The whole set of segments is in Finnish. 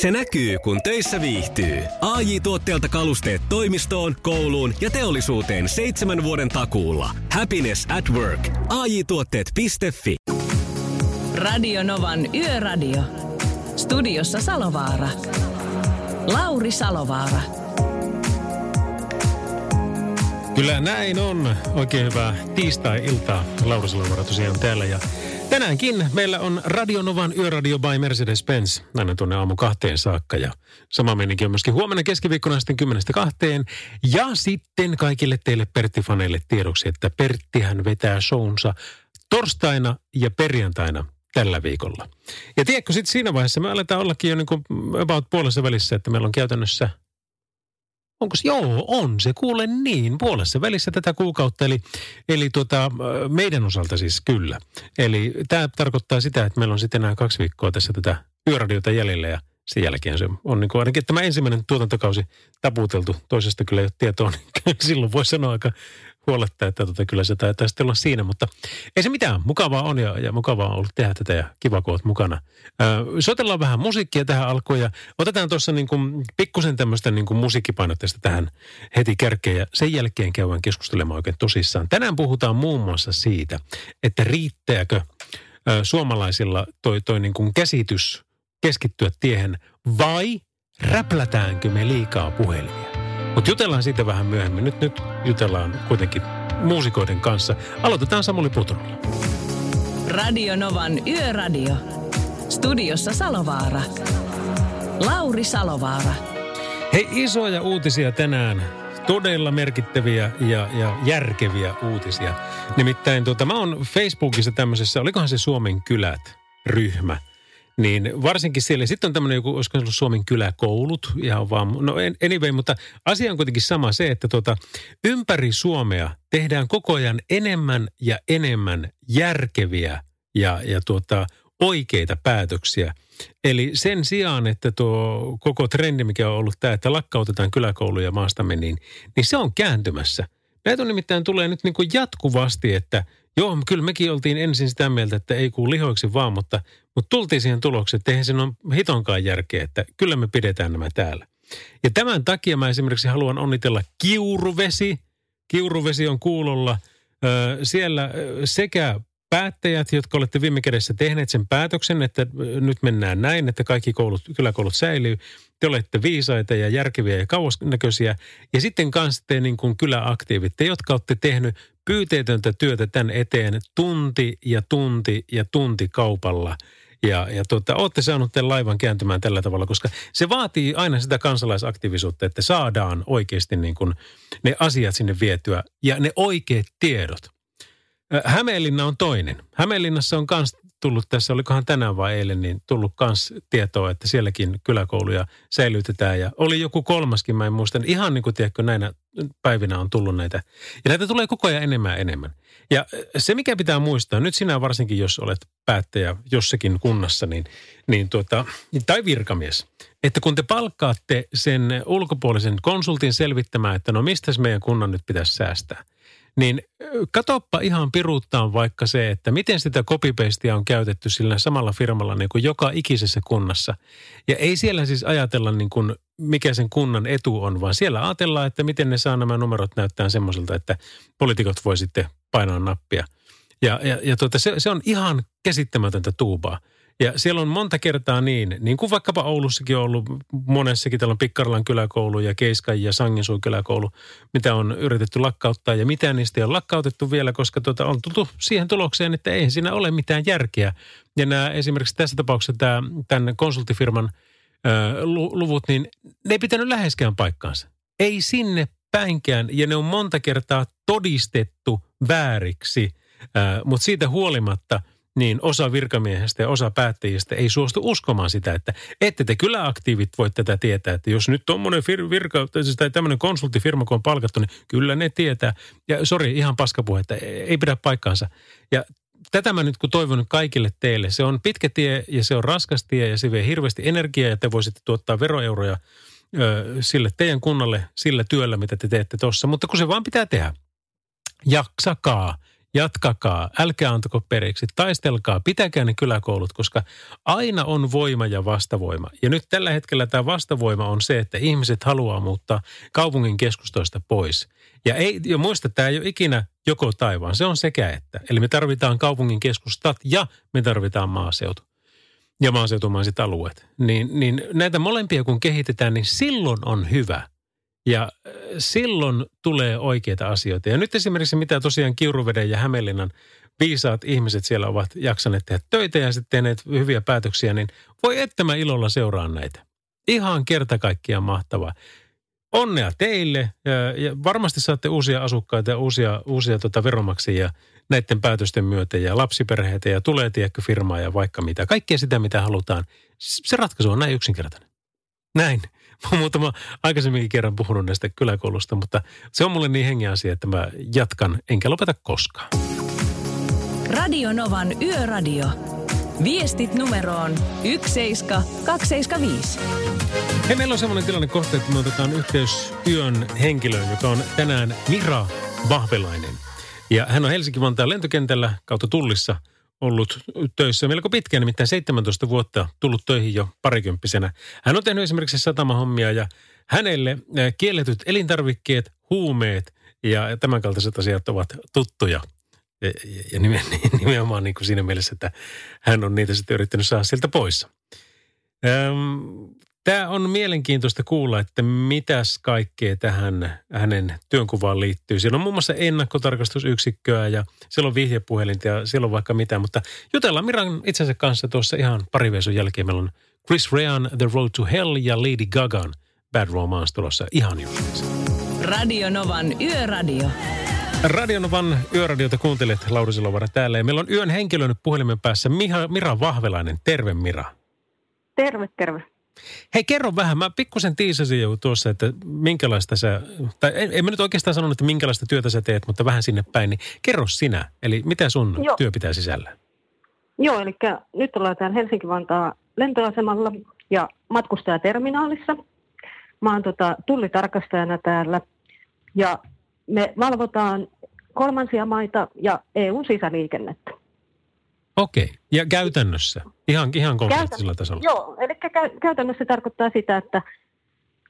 Se näkyy, kun töissä viihtyy. ai tuotteelta kalusteet toimistoon, kouluun ja teollisuuteen seitsemän vuoden takuulla. Happiness at work. ai tuotteetfi Radio Novan Yöradio. Studiossa Salovaara. Lauri Salovaara. Kyllä näin on. Oikein hyvää tiistai-iltaa. Lauri Salovaara tosiaan täällä ja Tänäänkin meillä on Radionovan yöradio by Mercedes-Benz aina tuonne aamu kahteen saakka. Ja sama meininki on myöskin huomenna keskiviikkona sitten kymmenestä kahteen. Ja sitten kaikille teille Pertti-faneille tiedoksi, että Perttihän vetää shownsa torstaina ja perjantaina tällä viikolla. Ja tiedätkö, sitten siinä vaiheessa me aletaan ollakin jo niin kuin about puolessa välissä, että meillä on käytännössä – Onko se? Joo, on se. Kuule niin, puolessa välissä tätä kuukautta. Eli, eli tuota, meidän osalta siis kyllä. Eli tämä tarkoittaa sitä, että meillä on sitten nämä kaksi viikkoa tässä tätä yöradiota jäljellä ja sen jälkeen se on niin kuin ainakin tämä ensimmäinen tuotantokausi taputeltu. Toisesta kyllä ei ole tietoa, niin silloin voi sanoa aika huolettaa, että tota, kyllä se taitaa sitten olla siinä, mutta ei se mitään. Mukavaa on ja, ja mukavaa on ollut tehdä tätä ja kiva, kun olet mukana. Ö, soitellaan vähän musiikkia tähän alkuun ja otetaan tuossa niin kuin pikkusen tämmöistä niin kuin musiikkipainotteista tähän heti kärkeen ja sen jälkeen käydään keskustelemaan oikein tosissaan. Tänään puhutaan muun muassa siitä, että riittääkö ö, suomalaisilla toi, toi niin kuin käsitys keskittyä tiehen vai räplätäänkö me liikaa puhelimia? Mutta jutellaan siitä vähän myöhemmin. Nyt, nyt jutellaan kuitenkin muusikoiden kanssa. Aloitetaan Samuli Puturolla. Radio Novan Yöradio. Studiossa Salovaara. Lauri Salovaara. Hei, isoja uutisia tänään. Todella merkittäviä ja, ja järkeviä uutisia. Nimittäin tuota, mä oon Facebookissa tämmöisessä, olikohan se Suomen kylät ryhmä – niin varsinkin siellä, sitten on tämmöinen joku, olisiko ollut Suomen kyläkoulut, ihan vaan, no anyway, mutta asia on kuitenkin sama se, että tuota, ympäri Suomea tehdään koko ajan enemmän ja enemmän järkeviä ja, ja tuota, oikeita päätöksiä. Eli sen sijaan, että tuo koko trendi, mikä on ollut tämä, että lakkautetaan kyläkouluja maastamme, niin, niin se on kääntymässä. Näitä on nimittäin tulee nyt niin kuin jatkuvasti, että – Joo, kyllä mekin oltiin ensin sitä mieltä, että ei kuulu lihoiksi vaan, mutta, mutta tultiin siihen tulokseen, että eihän siinä ole hitonkaan järkeä, että kyllä me pidetään nämä täällä. Ja tämän takia mä esimerkiksi haluan onnitella Kiuruvesi. Kiuruvesi on kuulolla. Siellä sekä päättäjät, jotka olette viime kädessä tehneet sen päätöksen, että nyt mennään näin, että kaikki koulut, kyläkoulut säilyy. Te olette viisaita ja järkeviä ja kauasnäköisiä. Ja sitten kanssa te niin kuin kyläaktiivit, te jotka olette tehnyt pyyteetöntä työtä tämän eteen tunti ja tunti ja tunti kaupalla. Ja, ja tuota, olette saaneet tämän laivan kääntymään tällä tavalla, koska se vaatii aina sitä kansalaisaktiivisuutta, että saadaan oikeasti niin kuin ne asiat sinne vietyä ja ne oikeat tiedot. Hämeenlinna on toinen. Hämeenlinnassa on myös tullut tässä, olikohan tänään vai eilen, niin tullut myös tietoa, että sielläkin kyläkouluja säilytetään. Ja oli joku kolmaskin, mä en muista. Ihan niin kuin tiedätkö, näinä päivinä on tullut näitä. Ja näitä tulee koko ajan enemmän ja enemmän. Ja se, mikä pitää muistaa, nyt sinä varsinkin, jos olet päättäjä jossakin kunnassa, niin, niin tuota, tai virkamies, että kun te palkkaatte sen ulkopuolisen konsultin selvittämään, että no mistä meidän kunnan nyt pitäisi säästää – niin katoppa ihan piruuttaan vaikka se, että miten sitä copypastea on käytetty sillä samalla firmalla niin kuin joka ikisessä kunnassa. Ja ei siellä siis ajatella niin kuin mikä sen kunnan etu on, vaan siellä ajatellaan, että miten ne saa nämä numerot näyttää semmoiselta, että poliitikot voi sitten painaa nappia. Ja, ja, ja tuota, se, se on ihan käsittämätöntä tuubaa. Ja siellä on monta kertaa niin, niin kuin vaikkapa Oulussakin on ollut monessakin, täällä on Pikkarlan kyläkoulu ja Keiskan ja Sanginsuun kyläkoulu, mitä on yritetty lakkauttaa ja mitä niistä ei ole lakkautettu vielä, koska tuota, on tultu siihen tulokseen, että ei siinä ole mitään järkeä. Ja nämä esimerkiksi tässä tapauksessa tämä, tämän konsulttifirman ö, luvut, niin ne ei pitänyt läheskään paikkaansa. Ei sinne päinkään ja ne on monta kertaa todistettu vääriksi, mutta siitä huolimatta – niin osa virkamiehistä ja osa päättäjistä ei suostu uskomaan sitä, että ette te kyllä aktiivit voi tätä tietää, että jos nyt tuommoinen fir- virka, siis tai tämmöinen konsulttifirma, kun on palkattu, niin kyllä ne tietää. Ja sori, ihan paskapuhe, että ei pidä paikkaansa. Ja tätä mä nyt kun toivon kaikille teille, se on pitkä tie ja se on raskas tie ja se vie hirveästi energiaa ja te voisitte tuottaa veroeuroja ö, sille teidän kunnalle sillä työllä, mitä te teette tuossa. Mutta kun se vaan pitää tehdä, jaksakaa jatkakaa, älkää antako periksi, taistelkaa, pitäkää ne kyläkoulut, koska aina on voima ja vastavoima. Ja nyt tällä hetkellä tämä vastavoima on se, että ihmiset haluaa muuttaa kaupungin keskustoista pois. Ja, ei, ja muista, tämä ei ole ikinä joko taivaan, se on sekä että. Eli me tarvitaan kaupungin keskustat ja me tarvitaan maaseutu ja maaseutumaiset alueet. Niin, niin näitä molempia kun kehitetään, niin silloin on hyvä. Ja äh, silloin tulee oikeita asioita. Ja nyt esimerkiksi mitä tosiaan Kiuruveden ja Hämeenlinnan viisaat ihmiset siellä ovat jaksaneet tehdä töitä ja sitten tehneet hyviä päätöksiä, niin voi että mä ilolla seuraan näitä. Ihan kerta kaikkiaan mahtavaa. Onnea teille ja, varmasti saatte uusia asukkaita ja uusia, uusia tota veromaksajia näiden päätösten myötä ja lapsiperheitä ja tulee tiedäkö firmaa ja vaikka mitä. Kaikkea sitä, mitä halutaan. Se ratkaisu on näin yksinkertainen. Näin. Mä oon muutama aikaisemminkin kerran puhunut näistä kyläkoulusta, mutta se on mulle niin hengen asia, että mä jatkan enkä lopeta koskaan. Radio Novan Yöradio. Viestit numeroon 17275. Hei, meillä on semmoinen tilanne kohta, että me otetaan yhteys yön henkilöön, joka on tänään Mira Vahvelainen. Ja hän on Helsinki-Vantaan lentokentällä kautta Tullissa ollut töissä melko pitkään, nimittäin 17 vuotta tullut töihin jo parikymppisenä. Hän on tehnyt esimerkiksi satamahommia ja hänelle kielletyt elintarvikkeet, huumeet ja tämänkaltaiset asiat ovat tuttuja. Ja, ja nimenomaan niin kuin siinä mielessä, että hän on niitä sitten yrittänyt saada sieltä pois. Tämä on mielenkiintoista kuulla, että mitäs kaikkea tähän hänen työnkuvaan liittyy. Siellä on muun muassa ennakkotarkastusyksikköä ja siellä on vihjepuhelinta ja siellä on vaikka mitä. Mutta jutellaan Miran itsensä kanssa tuossa ihan pari jälkeen. Meillä on Chris Rean The Road to Hell ja Lady Gagan Bad Romance tulossa ihan justiinsa. Radio Novan Yöradio. Radio Novan Yöradiota kuuntelet Lauri Silovara täällä ja meillä on yön henkilön puhelimen päässä Miha, Mira Vahvelainen. Terve Mira. Terve, terve. Hei, kerro vähän. Mä pikkusen tiisasin jo tuossa, että minkälaista sä, tai en, en mä nyt oikeastaan sanonut, että minkälaista työtä sä teet, mutta vähän sinne päin. Niin kerro sinä, eli mitä sun Joo. työ pitää sisällä? Joo, eli nyt ollaan täällä Helsinki-Vantaa lentoasemalla ja matkustajaterminaalissa. Mä oon tota, tullitarkastajana täällä ja me valvotaan kolmansia maita ja EUn sisäliikennettä. Okei. Ja käytännössä? Ihan, ihan konkreettisella tasolla? Joo, eli kä- käytännössä tarkoittaa sitä, että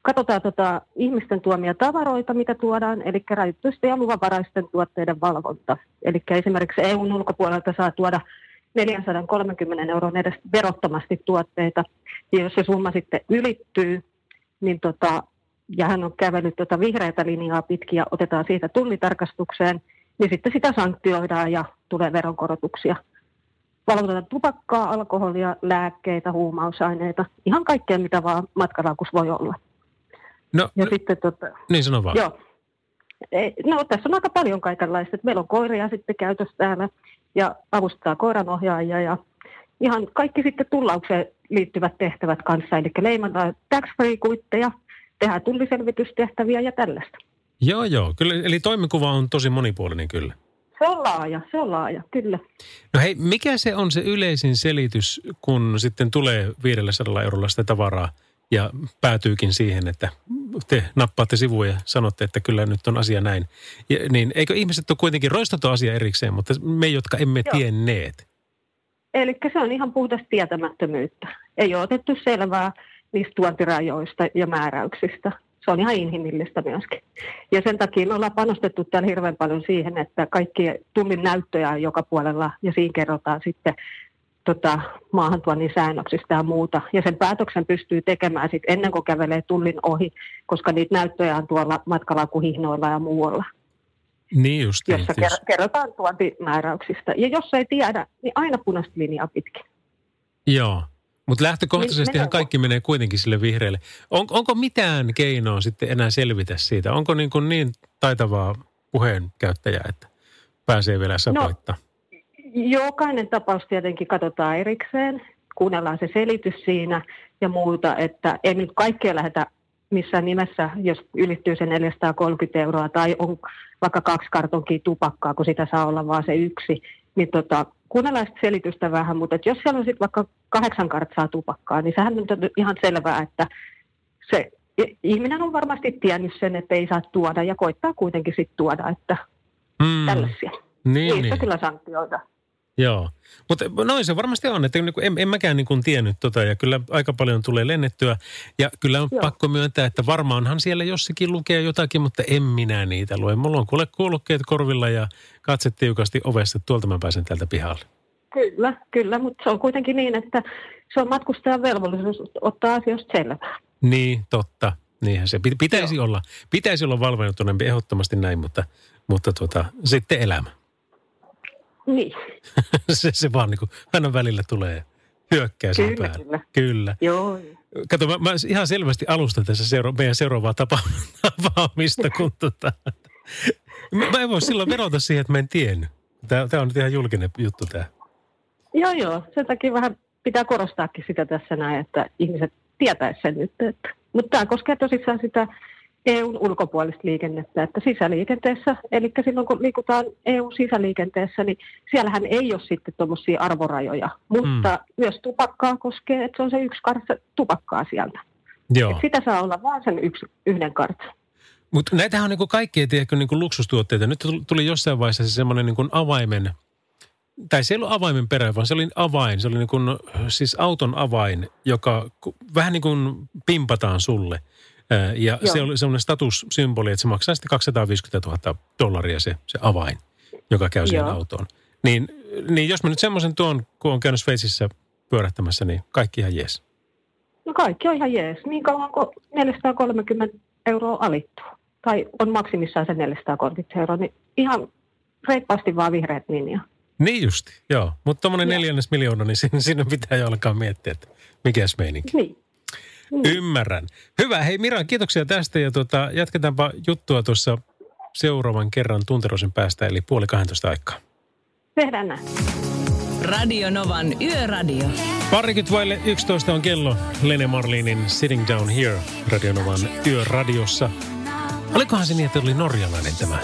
katsotaan tota ihmisten tuomia tavaroita, mitä tuodaan, eli rajoitusten ja luvanvaraisten tuotteiden valvonta. Eli esimerkiksi EUn ulkopuolelta saa tuoda 430 euron edestä verottomasti tuotteita. Ja jos se summa sitten ylittyy, niin tota, ja hän on kävellyt tota vihreätä linjaa pitkin ja otetaan siitä tullitarkastukseen, niin sitten sitä sanktioidaan ja tulee veronkorotuksia valvotaan tupakkaa, alkoholia, lääkkeitä, huumausaineita, ihan kaikkea mitä vaan matkalaukus voi olla. No, ja no, sitten, tota, niin sano vaan. Joo. No tässä on aika paljon kaikenlaista. Meillä on koiria sitten käytössä täällä ja avustaa koiranohjaajia ja ihan kaikki sitten tullaukseen liittyvät tehtävät kanssa. Eli leimataan tax-free-kuitteja, tehdään tulliselvitystehtäviä ja tällaista. Joo, joo. Kyllä, eli toimikuva on tosi monipuolinen kyllä. Se on laaja, se on laaja, kyllä. No hei, mikä se on se yleisin selitys, kun sitten tulee 500 eurolla sitä tavaraa ja päätyykin siihen, että te nappaatte sivuja ja sanotte, että kyllä nyt on asia näin. Ja, niin eikö ihmiset ole kuitenkin roistettu asia erikseen, mutta me, jotka emme Joo. tienneet? Eli se on ihan puhdas tietämättömyyttä. Ei ole otettu selvää niistä tuontirajoista ja määräyksistä se on ihan inhimillistä myöskin. Ja sen takia me ollaan panostettu täällä hirveän paljon siihen, että kaikki tullin näyttöjä on joka puolella ja siinä kerrotaan sitten tota, maahantuonnin säännöksistä ja muuta. Ja sen päätöksen pystyy tekemään sit ennen kuin kävelee tullin ohi, koska niitä näyttöjä on tuolla matkalakuhihnoilla ja muualla. Niin just. Jossa just. kerrotaan tuontimääräyksistä. Ja jos ei tiedä, niin aina punaista linjaa pitkin. Joo. Mutta lähtökohtaisesti ihan kaikki menee kuitenkin sille vihreälle. On, onko mitään keinoa sitten enää selvitä siitä? Onko niin, kuin niin taitavaa puheenkäyttäjää, että pääsee vielä sapoittaa? No, jokainen tapaus tietenkin katsotaan erikseen, kuunnellaan se selitys siinä ja muuta, että ei nyt kaikkea lähdetä missään nimessä, jos ylittyy se 430 euroa tai on vaikka kaksi kartonkia tupakkaa, kun sitä saa olla vaan se yksi, niin tota, kuunnellaan selitystä vähän, mutta että jos siellä on sitten vaikka kahdeksan kartsaa tupakkaa, niin sehän on ihan selvää, että se ihminen on varmasti tiennyt sen, että ei saa tuoda ja koittaa kuitenkin sitten tuoda, että mm. tällaisia. Niin, Niistä niin. kyllä sanktioita. Joo. Mutta noin se varmasti on, että niinku en, en mäkään niin kuin tiennyt tota ja kyllä aika paljon tulee lennettyä. Ja kyllä on Joo. Pakko myöntää, että varmaanhan siellä jossakin lukee jotakin, mutta en minä niitä lue. Mulla on kuule kuulokkeet korvilla ja katse tiukasti ovesta, tuolta mä pääsen täältä pihalle. Kyllä, kyllä, mutta se on kuitenkin niin, että se on matkustajan velvollisuus ottaa asioista selvää. Niin, totta. Niinhän se Pit- pitäisi Joo. olla. Pitäisi olla valveutuneempi ehdottomasti näin, mutta, mutta tuota, sitten elämä. Niin, se, se vaan niin kuin aina välillä tulee sen Kyllä, päälle. kyllä. Kyllä. joo. Kato, mä, mä ihan selvästi alustan tässä seura- meidän seuraavaa tapa- tapaamista, kun tota, mä, mä en voi silloin verota siihen, että mä en tiennyt. Tämä, tämä on nyt ihan julkinen juttu tämä. Joo, joo. Sen takia vähän pitää korostaakin sitä tässä näin, että ihmiset tietäisivät sen nyt. Että. Mutta tämä koskee tosissaan sitä EUn ulkopuolista liikennettä, että sisäliikenteessä, eli silloin kun liikutaan EU-sisäliikenteessä, niin siellähän ei ole sitten tuommoisia arvorajoja, mutta mm. myös tupakkaa koskee, että se on se yksi kartsa tupakkaa sieltä. Joo. Et sitä saa olla vaan sen yksi, yhden kartsan. Mutta näitähän on niinku kaikkia tiedätkö, niinku luksustuotteita. Nyt tuli jossain vaiheessa se semmoinen niinku avaimen, tai se ei ollut avaimen perä, vaan se oli avain. Se oli niinku, siis auton avain, joka vähän niin kuin pimpataan sulle. Ja Joo. se oli semmoinen statussymboli, että se maksaa sitten 250 000 dollaria se, se avain, joka käy siihen Joo. autoon. Niin, niin jos mä nyt semmoisen tuon, kun on käynyt Sveitsissä pyörähtämässä, niin kaikki ihan jees. No kaikki on ihan jees, niin kauan kuin 430 euroa alittuu. Tai on maksimissaan se 430 euroa, niin ihan reippaasti vaan vihreät linja. Niin justi, joo. Mutta tuommoinen neljännes miljoona, niin siinä, siinä pitää jo alkaa miettiä, että mikäs meininki. Niin. Ymmärrän. Hyvä. Hei Mira, kiitoksia tästä ja tota, jatketaanpa juttua tuossa seuraavan kerran tunterosen päästä, eli puoli 12 aikaa. Tehdään näin. Radio Novan Yöradio. Parikymmentä vaille 11 on kello Lene Marlinin Sitting Down Here Radionovan yöradiossa. Olikohan se niin, että oli norjalainen tämä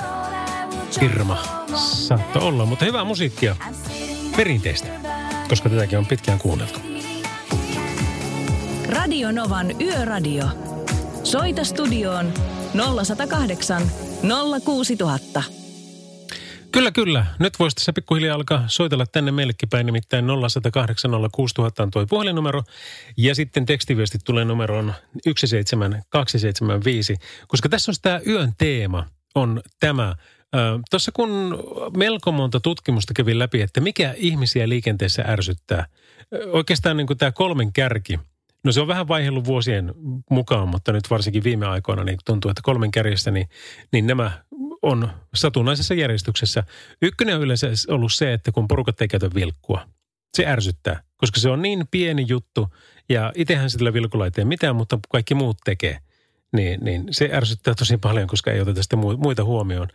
firma? Saattoi olla, mutta hyvää musiikkia. Perinteistä, koska tätäkin on pitkään kuunneltu. Radio Novan Yöradio. Soita studioon 0108 06000. Kyllä, kyllä. Nyt voisi tässä pikkuhiljaa alkaa soitella tänne meillekin päin, nimittäin 0108 06000 on tuo puhelinnumero. Ja sitten tekstiviestit tulee numeroon 17275, koska tässä on tämä yön teema, on tämä. Tuossa kun melko monta tutkimusta kävi läpi, että mikä ihmisiä liikenteessä ärsyttää. Oikeastaan niin kuin tämä kolmen kärki, No se on vähän vaihellut vuosien mukaan, mutta nyt varsinkin viime aikoina niin tuntuu, että kolmen kärjessä niin, niin nämä on satunnaisessa järjestyksessä. Ykkönen on yleensä ollut se, että kun porukat ei käytä vilkkua. Se ärsyttää, koska se on niin pieni juttu ja itsehän sillä vilkulla ei tee mitään, mutta kaikki muut tekee. Niin, niin se ärsyttää tosi paljon, koska ei oteta sitä mu- muita huomioon.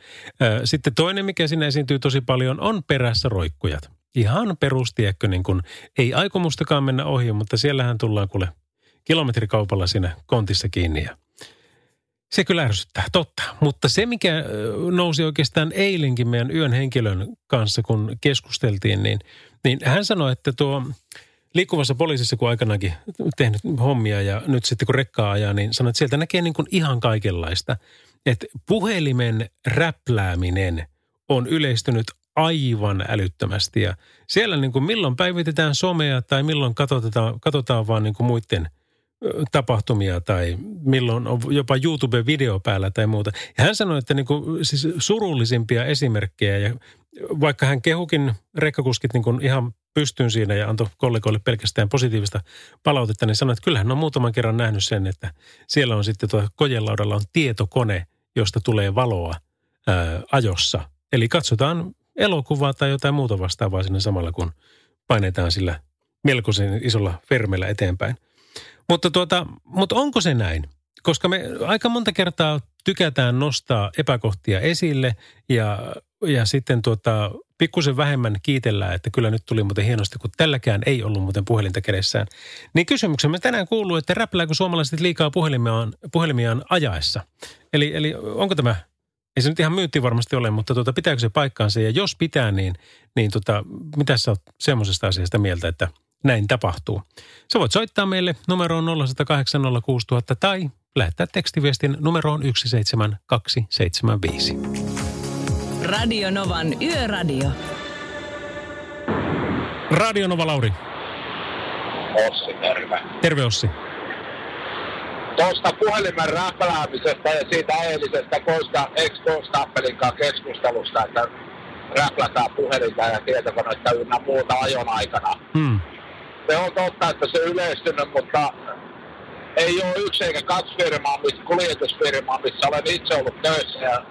Sitten toinen, mikä siinä esiintyy tosi paljon, on perässä roikkujat. Ihan perustiekkö, niin kun ei aikomustakaan mennä ohi, mutta siellähän tullaan kuule kilometrikaupalla siinä kontissa kiinni ja se kyllä ärsyttää, totta. Mutta se, mikä nousi oikeastaan eilenkin meidän yön henkilön kanssa, kun keskusteltiin, niin, niin hän sanoi, että tuo liikkuvassa poliisissa, kun aikanaankin tehnyt hommia ja nyt sitten kun rekkaa ajaa, niin sanoi, että sieltä näkee niin kuin ihan kaikenlaista. Että puhelimen räplääminen on yleistynyt aivan älyttömästi ja siellä niin kuin milloin päivitetään somea tai milloin katsotaan, katsotaan vaan niin kuin muiden tapahtumia tai milloin on jopa YouTube-video päällä tai muuta. Ja hän sanoi, että niin kuin, siis surullisimpia esimerkkejä ja vaikka hän kehukin rekkakuskit niin kuin ihan pystyyn siinä ja antoi kollegoille pelkästään positiivista palautetta, niin sanoi, että kyllähän hän on muutaman kerran nähnyt sen, että siellä on sitten tuo kojelaudalla on tietokone, josta tulee valoa ää, ajossa. Eli katsotaan elokuvaa tai jotain muuta vastaavaa siinä samalla, kun painetaan sillä melkoisen isolla fermellä eteenpäin. Mutta, tuota, mutta onko se näin? Koska me aika monta kertaa tykätään nostaa epäkohtia esille ja, ja sitten tuota, pikkusen vähemmän kiitellään, että kyllä nyt tuli muuten hienosti, kun tälläkään ei ollut muuten puhelinta kädessään. Niin kysymyksemme tänään kuuluu, että räplääkö suomalaiset liikaa puhelimiaan, puhelimiaan ajaessa? Eli, eli onko tämä, ei se nyt ihan myytti varmasti ole, mutta tuota, pitääkö se paikkaansa? Ja jos pitää, niin, niin tota, mitä sä oot semmoisesta asiasta mieltä, että näin tapahtuu? Sä voit soittaa meille numeroon 0108 06000 tai lähettää tekstiviestin numeroon 17275. Radio Novan Yöradio. Radio Nova Lauri. Ossi, terve. Terve Ossi. Tuosta puhelimen räpläämisestä ja siitä eilisestä Kosta, ex-Konstappelin kanssa keskustelusta, että räplätään puhelinta ja tietokonetta ynnä muuta ajon aikana. Hmm. Se on totta, että se yleistynyt, mutta ei ole yksi eikä kaksi firmaa, missä, kuljetusfirmaa, missä olen itse ollut töissä ja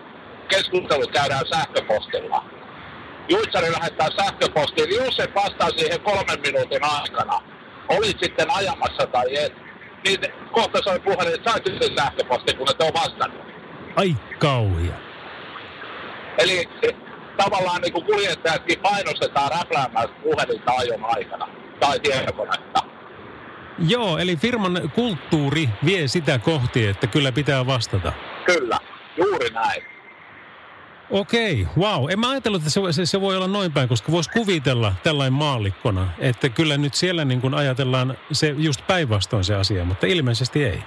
keskustelut käydään sähköpostilla. Juitsari lähettää sähköpostiin, niin se vastaa siihen kolmen minuutin aikana. Olit sitten ajamassa tai et, niin kohta soi puhelin, että sait sen sähköpostin, kun et ole vastannut. Ai kauhia. Eli tavallaan niin kuljettajatkin painostetaan räpläämään puhelinta ajon aikana tai tietokonetta. Joo, eli firman kulttuuri vie sitä kohti, että kyllä pitää vastata. Kyllä, juuri näin. Okei, wow. En mä ajatellut, että se, se, se voi olla noin päin, koska voisi kuvitella tällainen maallikkona, että kyllä nyt siellä niin kuin ajatellaan se just päinvastoin se asia, mutta ilmeisesti ei.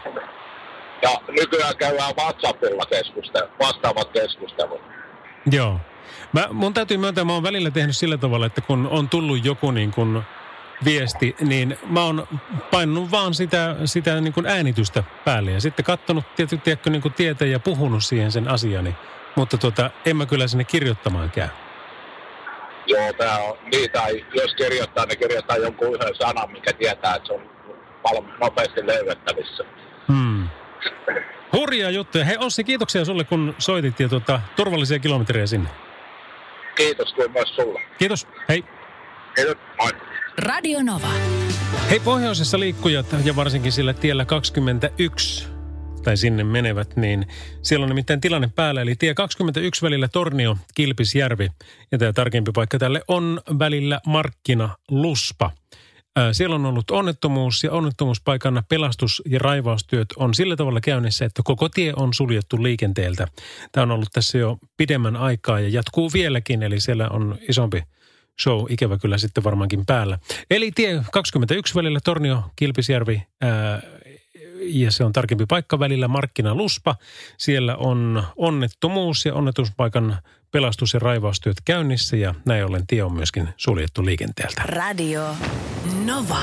Ja nykyään käydään WhatsAppilla keskustelu, vastaavat keskustelut. Joo. Mä, mun täytyy myöntää, mä oon välillä tehnyt sillä tavalla, että kun on tullut joku niin kuin viesti, niin mä oon painanut vaan sitä, sitä niin kuin äänitystä päälle ja sitten kattonut tiedätkö, niin kuin tieteen ja puhunut siihen sen asiani. Mutta tota, en mä kyllä sinne kirjoittamaan käy. Joo, tää on niitä, jos kirjoittaa, niin kirjoittaa jonkun yhden sanan, mikä tietää, että se on paljon nopeasti löydettävissä. Hmm. Hurjaa juttuja. Hei Ossi, kiitoksia sulle, kun soitit ja tota, turvallisia kilometrejä sinne. Kiitos kuin myös sulle. Kiitos. Hei. Kiitos. Moi. Radio Nova. Hei pohjoisessa liikkujat ja varsinkin sillä tiellä 21 tai sinne menevät, niin siellä on nimittäin tilanne päällä. Eli tie 21 välillä Tornio, Kilpisjärvi ja tämä tarkempi paikka tälle on välillä Markkina, Luspa. Ää, Siellä on ollut onnettomuus ja onnettomuuspaikan pelastus- ja raivaustyöt on sillä tavalla käynnissä, että koko tie on suljettu liikenteeltä. Tämä on ollut tässä jo pidemmän aikaa ja jatkuu vieläkin, eli siellä on isompi show ikävä kyllä sitten varmaankin päällä. Eli tie 21 välillä Tornio, Kilpisjärvi ää, ja se on tarkempi paikka välillä Markkina Luspa. Siellä on onnettomuus ja onnettomuuspaikan pelastus- ja raivaustyöt käynnissä ja näin ollen tie on myöskin suljettu liikenteeltä. Radio Nova.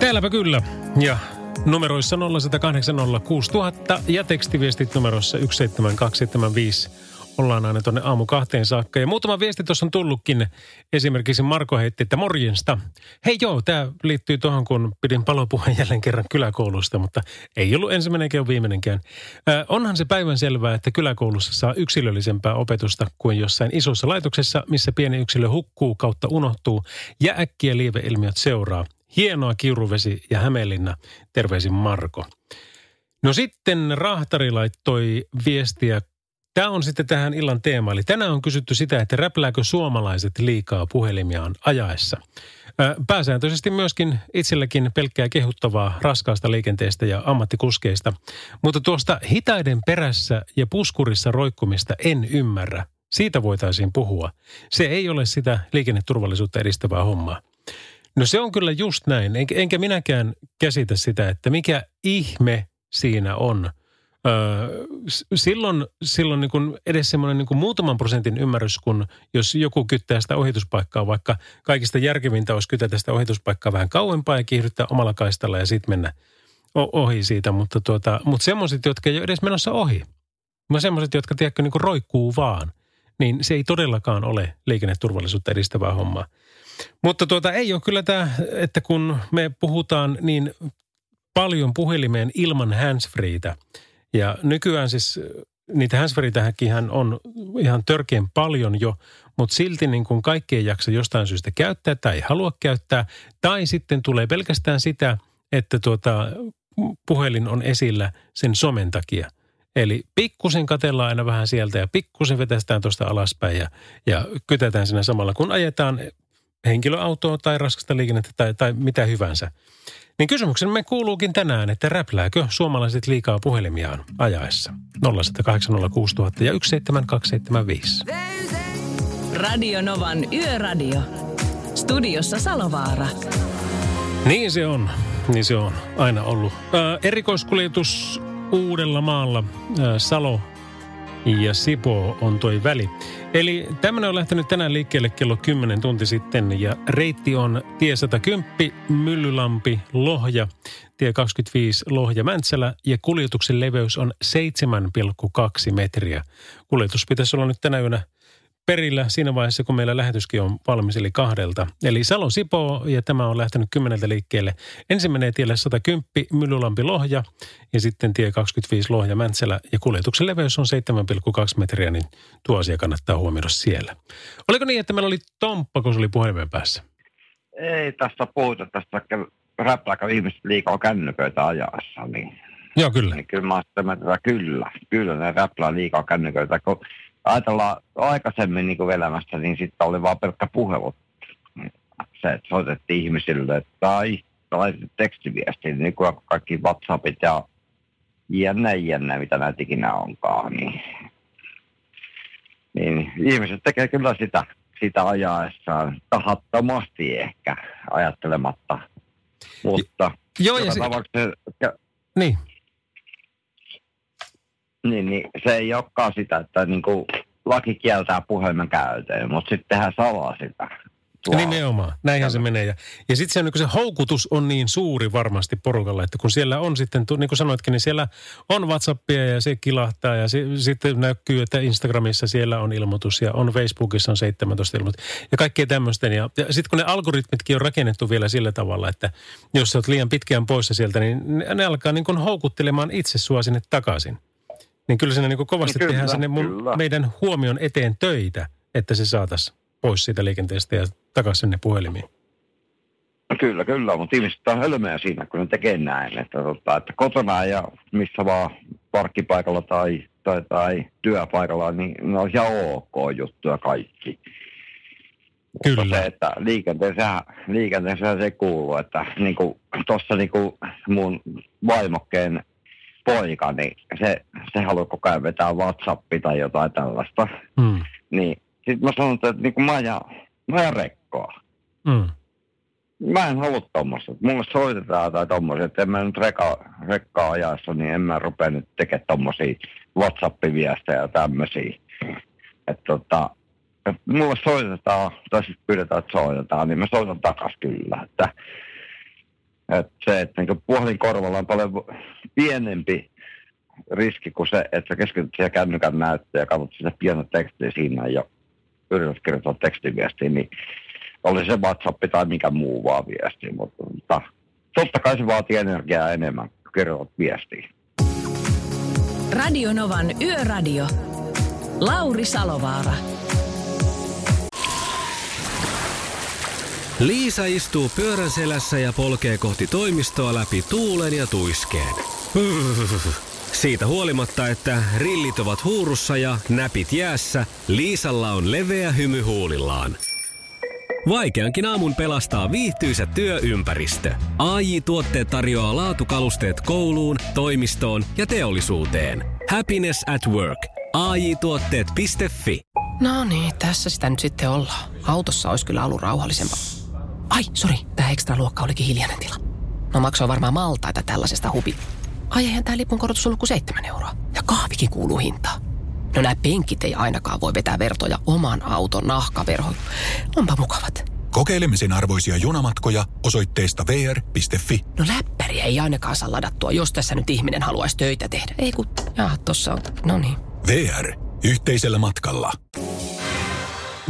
Täälläpä kyllä. Ja numeroissa 0806000 ja tekstiviestit numerossa 17275 ollaan aina tuonne aamu kahteen saakka. Ja muutama viesti tuossa on tullutkin. Esimerkiksi Marko heitti, että morjensta. Hei joo, tämä liittyy tuohon, kun pidin palopuheen jälleen kerran kyläkoulusta, mutta ei ollut ensimmäinenkään ole viimeinenkään. Äh, onhan se päivän selvää, että kyläkoulussa saa yksilöllisempää opetusta kuin jossain isossa laitoksessa, missä pieni yksilö hukkuu kautta unohtuu ja äkkiä lieveilmiöt seuraa. Hienoa Kiuruvesi ja Hämeenlinna. Terveisin Marko. No sitten Rahtari laittoi viestiä Tämä on sitten tähän illan teema. Eli tänään on kysytty sitä, että räplääkö suomalaiset liikaa puhelimiaan ajaessa. Pääsääntöisesti myöskin itselläkin pelkkää kehuttavaa raskaasta liikenteestä ja ammattikuskeista. Mutta tuosta hitaiden perässä ja puskurissa roikkumista en ymmärrä. Siitä voitaisiin puhua. Se ei ole sitä liikenneturvallisuutta edistävää hommaa. No se on kyllä just näin. Enkä minäkään käsitä sitä, että mikä ihme siinä on – Silloin, silloin niin kuin edes semmoinen niin muutaman prosentin ymmärrys, kun jos joku kyttää sitä ohituspaikkaa, vaikka kaikista järkevintä olisi kytätä sitä ohituspaikkaa vähän kauempaa ja kiihdyttää omalla kaistalla ja sitten mennä ohi siitä. Mutta, tuota, mutta semmoiset, jotka ei ole edes menossa ohi, mutta semmoiset, jotka tiedätkö, niin kuin roikkuu vaan, niin se ei todellakaan ole liikenneturvallisuutta edistävää hommaa. Mutta tuota, ei ole kyllä tämä, että kun me puhutaan niin paljon puhelimeen ilman handsfreetä, ja nykyään siis niitä handsfreetähänkin on ihan törkeän paljon jo, mutta silti niin kuin kaikki ei jaksa jostain syystä käyttää tai ei halua käyttää. Tai sitten tulee pelkästään sitä, että tuota, puhelin on esillä sen somen takia. Eli pikkusen katellaan aina vähän sieltä ja pikkusen vetästään tuosta alaspäin ja, ja kytetään siinä samalla, kun ajetaan henkilöautoa tai raskasta liikennettä tai, tai mitä hyvänsä. Niin kysymyksemme kuuluukin tänään, että räplääkö suomalaiset liikaa puhelimiaan ajaessa? 0806000 ja 17275. Radio Novan Yöradio. Studiossa Salovaara. Niin se on, niin se on aina ollut. Ää, erikoiskuljetus Uudella maalla, Salo ja Sipo on toi väli. Eli tämmöinen on lähtenyt tänään liikkeelle kello 10 tunti sitten ja reitti on tie 110, Myllylampi, Lohja, tie 25 Lohja, Mäntsälä ja kuljetuksen leveys on 7,2 metriä. Kuljetus pitäisi olla nyt tänä yönä perillä siinä vaiheessa, kun meillä lähetyskin on valmis, eli kahdelta. Eli Salon Sipo, ja tämä on lähtenyt kymmeneltä liikkeelle. Ensin menee tielle 110 Myllylampi Lohja, ja sitten tie 25 Lohja Mäntsälä, ja kuljetuksen leveys on 7,2 metriä, niin tuo asia kannattaa huomioida siellä. Oliko niin, että meillä oli Tomppa, kun se oli puhelimen päässä? Ei tästä puhuta tästä räppääkö ihmiset liikaa kännyköitä ajassa, niin, Joo, kyllä. niin kyllä mä sitä että kyllä, kyllä ne räplää liikaa kännyköitä, kun ajatellaan aikaisemmin niin kuin elämässä, niin sitten oli vaan pelkkä puhelu. Se, että soitettiin ihmisille tai laitettiin tekstiviestiä, niin kuin kaikki WhatsAppit ja jänne jänne, mitä näitä ikinä onkaan, niin, niin ihmiset tekee kyllä sitä, sitä ajaessaan tahattomasti ehkä ajattelematta. Mutta Joo, ja se, niin. Niin, niin se ei olekaan sitä, että niin kuin laki kieltää puhelimen käytön, mutta sitten tehdään salaa sitä. Tuolla. Nimenomaan, näinhän se menee. Ja, ja sitten se, niin se houkutus on niin suuri varmasti porukalla, että kun siellä on sitten, niin kuin sanoitkin, niin siellä on WhatsAppia ja se kilahtaa ja se, sitten näkyy, että Instagramissa siellä on ilmoitus ja on Facebookissa on 17 ilmoitus ja kaikkea tämmöisten. Ja, ja sitten kun ne algoritmitkin on rakennettu vielä sillä tavalla, että jos sä oot liian pitkään poissa sieltä, niin ne, ne alkaa niin kuin houkuttelemaan itse sua sinne takaisin. Niin kyllä siinä niin kovasti Kyllä, tehdään sinne mun, kyllä. meidän huomion eteen töitä, että se saataisiin pois siitä liikenteestä ja takaisin sinne puhelimiin. No Kyllä, kyllä, mutta ihmiset on hölmöjä siinä, kun ne tekee näin. Että, tota, että kotona ja missä vaan parkkipaikalla tai, tai, tai työpaikalla, niin ne on ihan ok juttuja kaikki. Kyllä. Mutta se, että liikenteessä, liikenteessä se kuuluu, että niin tuossa niin mun vaimokkeen poika, niin se, se haluaa koko ajan vetää WhatsAppia tai jotain tällaista. Mm. Niin sitten mä sanon, että niin mä ajan, mä ajan rekkoa. Mm. Mä en halua tommoista. Mulle soitetaan tai tommosia, että en mä nyt reka, rekkaa ajassa, niin en mä rupea nyt tekemään tommosia WhatsApp-viestejä ja tämmöisiä. Että tota, et mulle soitetaan, tai sitten pyydetään, että soitetaan, niin mä soitan takas kyllä. Että, että se, että niin puhelinkorvalla on paljon pienempi riski kuin se, että sä keskityt siihen kännykän näyttöön ja katsot sitä pientä tekstiä siinä ja yrität kirjoittaa tekstiviestiä, niin oli se WhatsApp tai mikä muu vaan viesti, mutta mutta totta kai se vaatii energiaa enemmän, kun kirjoitat viestiä. Radio Novan Yöradio. Lauri Salovaara. Liisa istuu pyörän selässä ja polkee kohti toimistoa läpi tuulen ja tuiskeen. Siitä huolimatta, että rillit ovat huurussa ja näpit jäässä, Liisalla on leveä hymy huulillaan. Vaikeankin aamun pelastaa viihtyisä työympäristö. AI Tuotteet tarjoaa laatukalusteet kouluun, toimistoon ja teollisuuteen. Happiness at work. AI Tuotteet.fi No niin, tässä sitä nyt sitten ollaan. Autossa olisi kyllä ollut rauhallisempaa. Ai, sori, tämä ekstra luokka olikin hiljainen tila. No maksoi varmaan maltaita tällaisesta hupi. Ai eihän tämä lipun korotus ollut kuin seitsemän euroa. Ja kahvikin kuuluu hintaan. No nämä penkit ei ainakaan voi vetää vertoja oman auton nahkaverhoon. Onpa mukavat. Kokeilemisen arvoisia junamatkoja osoitteesta vr.fi. No läppäriä ei ainakaan saa ladattua, jos tässä nyt ihminen haluaisi töitä tehdä. Ei kun, jaa, tossa on, no niin. VR. Yhteisellä matkalla.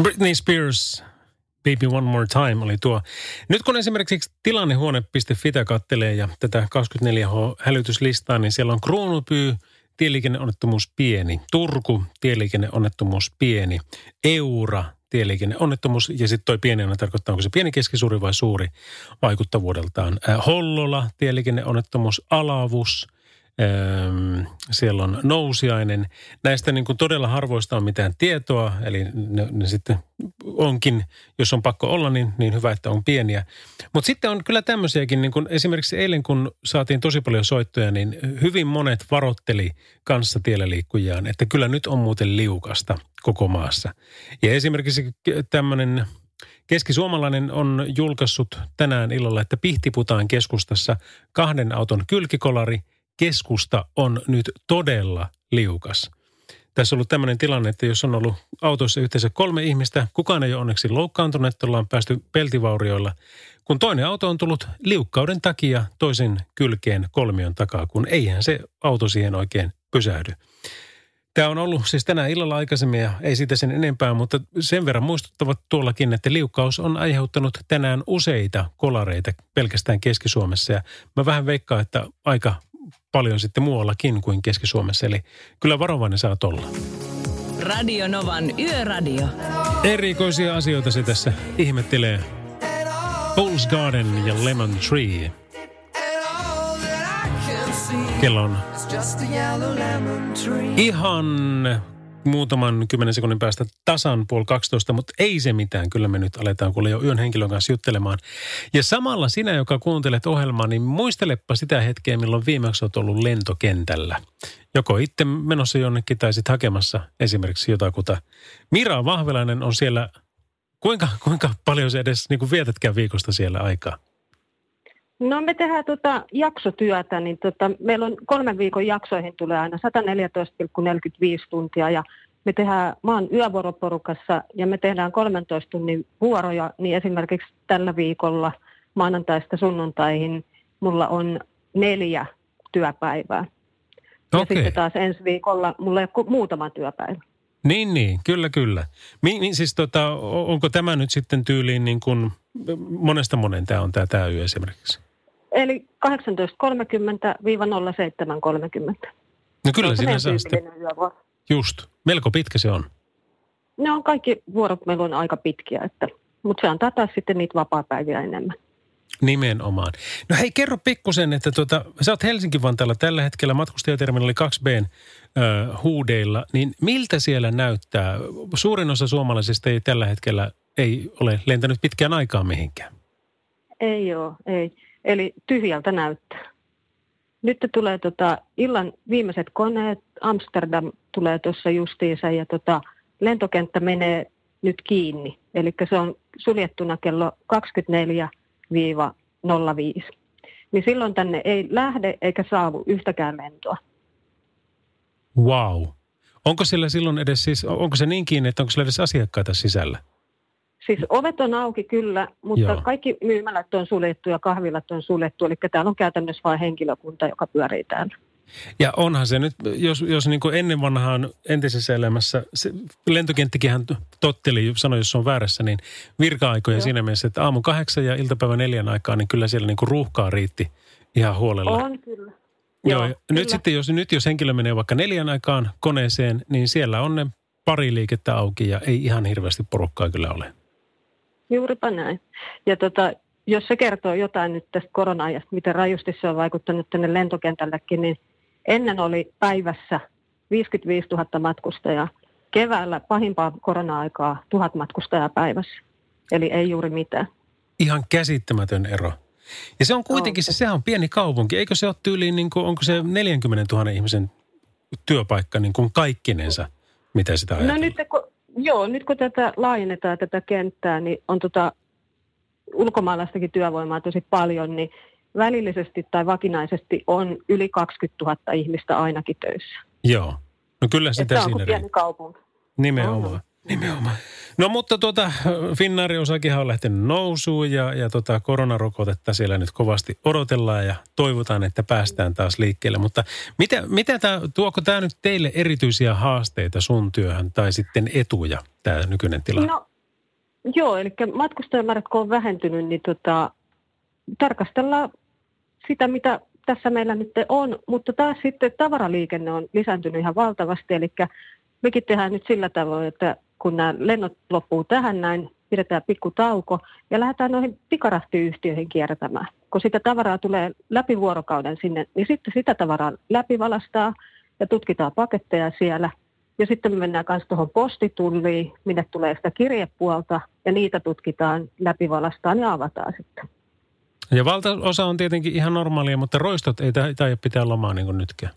Britney Spears, Baby One More Time oli tuo. Nyt kun esimerkiksi tilannehuone.fitä kattelee ja tätä 24H-hälytyslistaa, niin siellä on Kruunupyy, tieliikenneonnettomuus pieni. Turku, tieliikenneonnettomuus pieni. Eura, tieliikenneonnettomuus. Ja sitten toi pieni aina tarkoittaa, onko se pieni, keskisuuri vai suuri vaikuttavuudeltaan. Äh, Hollola, tieliikenneonnettomuus. Alavus, siellä on nousiainen. Näistä niin kuin todella harvoista on mitään tietoa, eli ne, ne sitten onkin, jos on pakko olla, niin, niin hyvä, että on pieniä. Mutta sitten on kyllä tämmöisiäkin, niin kuin esimerkiksi eilen kun saatiin tosi paljon soittoja, niin hyvin monet varotteli kanssa tiellä liikkujaan, että kyllä nyt on muuten liukasta koko maassa. Ja esimerkiksi tämmöinen Keskisuomalainen on julkaissut tänään illalla, että Pihtiputaan keskustassa kahden auton kylkikolari – keskusta on nyt todella liukas. tässä on ollut tämmöinen tilanne, että jos on ollut autossa yhteensä kolme ihmistä, kukaan ei ole onneksi loukkaantunut, että ollaan päästy peltivaurioilla. Kun toinen auto on tullut liukkauden takia toisen kylkeen kolmion takaa, kun eihän se auto siihen oikein pysähdy. Tämä on ollut siis tänään illalla aikaisemmin ja ei siitä sen enempää, mutta sen verran muistuttavat tuollakin, että liukkaus on aiheuttanut tänään useita kolareita pelkästään Keski-Suomessa. Ja mä vähän veikkaan, että aika paljon sitten muuallakin kuin Keski-Suomessa. Eli kyllä varovainen saat olla. Radio Novan Yöradio. Erikoisia asioita se tässä ihmettelee. Fool's Garden ja Lemon Tree. Kello on ihan muutaman kymmenen sekunnin päästä tasan puoli 12, mutta ei se mitään. Kyllä me nyt aletaan kuule jo yön henkilön kanssa juttelemaan. Ja samalla sinä, joka kuuntelet ohjelmaa, niin muistelepa sitä hetkeä, milloin viimeksi olet ollut lentokentällä. Joko itse menossa jonnekin tai sitten hakemassa esimerkiksi jotakuta. Mira Vahvelainen on siellä, kuinka, kuinka paljon se edes niin kuin vietätkään viikosta siellä aikaa? No me tehdään tota jaksotyötä, niin tota, meillä on kolmen viikon jaksoihin tulee aina 114,45 tuntia ja me tehdään maan yövuoroporukassa ja me tehdään 13 tunnin vuoroja, niin esimerkiksi tällä viikolla maanantaista sunnuntaihin mulla on neljä työpäivää. Ja Okei. sitten taas ensi viikolla mulla ei ole kuin muutama työpäivä. Niin, niin, kyllä, kyllä. Mi, mi, siis tota, onko tämä nyt sitten tyyliin niin kuin, monesta monen tämä on tämä, tämä yö esimerkiksi? Eli 18.30-07.30. No kyllä Se on se saa sitten, just, melko pitkä se on. Ne on kaikki vuorot meillä on aika pitkiä, että, mutta se antaa taas sitten niitä vapaa-päiviä enemmän. Nimenomaan. No hei, kerro pikkusen, että tuota, sä oot Helsinki-Vantaalla tällä hetkellä matkustajaterminaali 2Bn ö, huudeilla, niin miltä siellä näyttää? Suurin osa suomalaisista ei tällä hetkellä ei ole lentänyt pitkään aikaa mihinkään. Ei ole, ei. Eli tyhjältä näyttää. Nyt tulee tota, illan viimeiset koneet, Amsterdam tulee tuossa justiinsa ja tota, lentokenttä menee nyt kiinni. Eli se on suljettuna kello 24-05. Niin silloin tänne ei lähde eikä saavu yhtäkään lentoa. Wow. Onko siellä silloin edes siis, onko se niin kiinni, että onko siellä edes asiakkaita sisällä? Siis ovet on auki kyllä, mutta Joo. Kaikki myymälät on suljettu ja kahvilat on suljettu. Eli täällä on käytännössä vain henkilökunta, joka pyörii täällä. Ja onhan se nyt, jos, jos niin kuin ennen vanhaan entisessä elämässä, se lentokenttikinhän totteli, sanoi jos on väärässä, niin virka-aikoja Joo. siinä mielessä, että aamu kahdeksan ja iltapäivän neljän aikaa, niin kyllä siellä niin kuin ruuhkaa riitti ihan huolella. On kyllä. Joo, Joo, kyllä. nyt sitten, jos, nyt jos henkilö menee vaikka neljän aikaan koneeseen, niin siellä on ne pari liikettä auki ja ei ihan hirveästi porukkaa kyllä ole. Juuripa näin. Ja tota, jos se kertoo jotain nyt tästä korona-ajasta, miten rajusti se on vaikuttanut tänne lentokentällekin, niin ennen oli päivässä 55 000 matkustajaa. Keväällä pahimpaa korona-aikaa 1000 matkustajaa päivässä. Eli ei juuri mitään. Ihan käsittämätön ero. Ja se on kuitenkin, se, sehän on pieni kaupunki. Eikö se ole tyyliin, niin kuin, onko se 40 000 ihmisen työpaikka niin kuin kaikkinensa, mitä sitä No ajatellaan? nyt kun, joo, nyt kun tätä laajennetaan tätä kenttää, niin on tota ulkomaalaistakin työvoimaa tosi paljon, niin välillisesti tai vakinaisesti on yli 20 000 ihmistä ainakin töissä. Joo. No kyllä sitä on siinä kuin pieni kaupunki. Nimenomaan. Nimenomaan. No mutta tuota, Finnaarin osakin on lähtenyt nousuun ja, ja tota, koronarokotetta siellä nyt kovasti odotellaan ja toivotaan, että päästään taas liikkeelle. Mutta mitä, mitä tää, tuoko tämä nyt teille erityisiä haasteita sun työhön tai sitten etuja, tämä nykyinen tilanne? No, joo, eli matkustajamäärät kun on vähentynyt, niin tota, tarkastellaan sitä, mitä tässä meillä nyt on, mutta taas sitten tavaraliikenne on lisääntynyt ihan valtavasti, eli mekin tehdään nyt sillä tavoin, että kun nämä lennot loppuu tähän näin, pidetään pikku tauko ja lähdetään noihin pikarahtiyhtiöihin kiertämään. Kun sitä tavaraa tulee läpi vuorokauden sinne, niin sitten sitä tavaraa läpivalastaa ja tutkitaan paketteja siellä. Ja sitten me mennään myös tuohon postitulliin, minne tulee sitä kirjepuolta ja niitä tutkitaan, läpivalastaan ja avataan sitten. Ja valtaosa on tietenkin ihan normaalia, mutta roistot ei tai pitää lomaa niin kuin nytkään.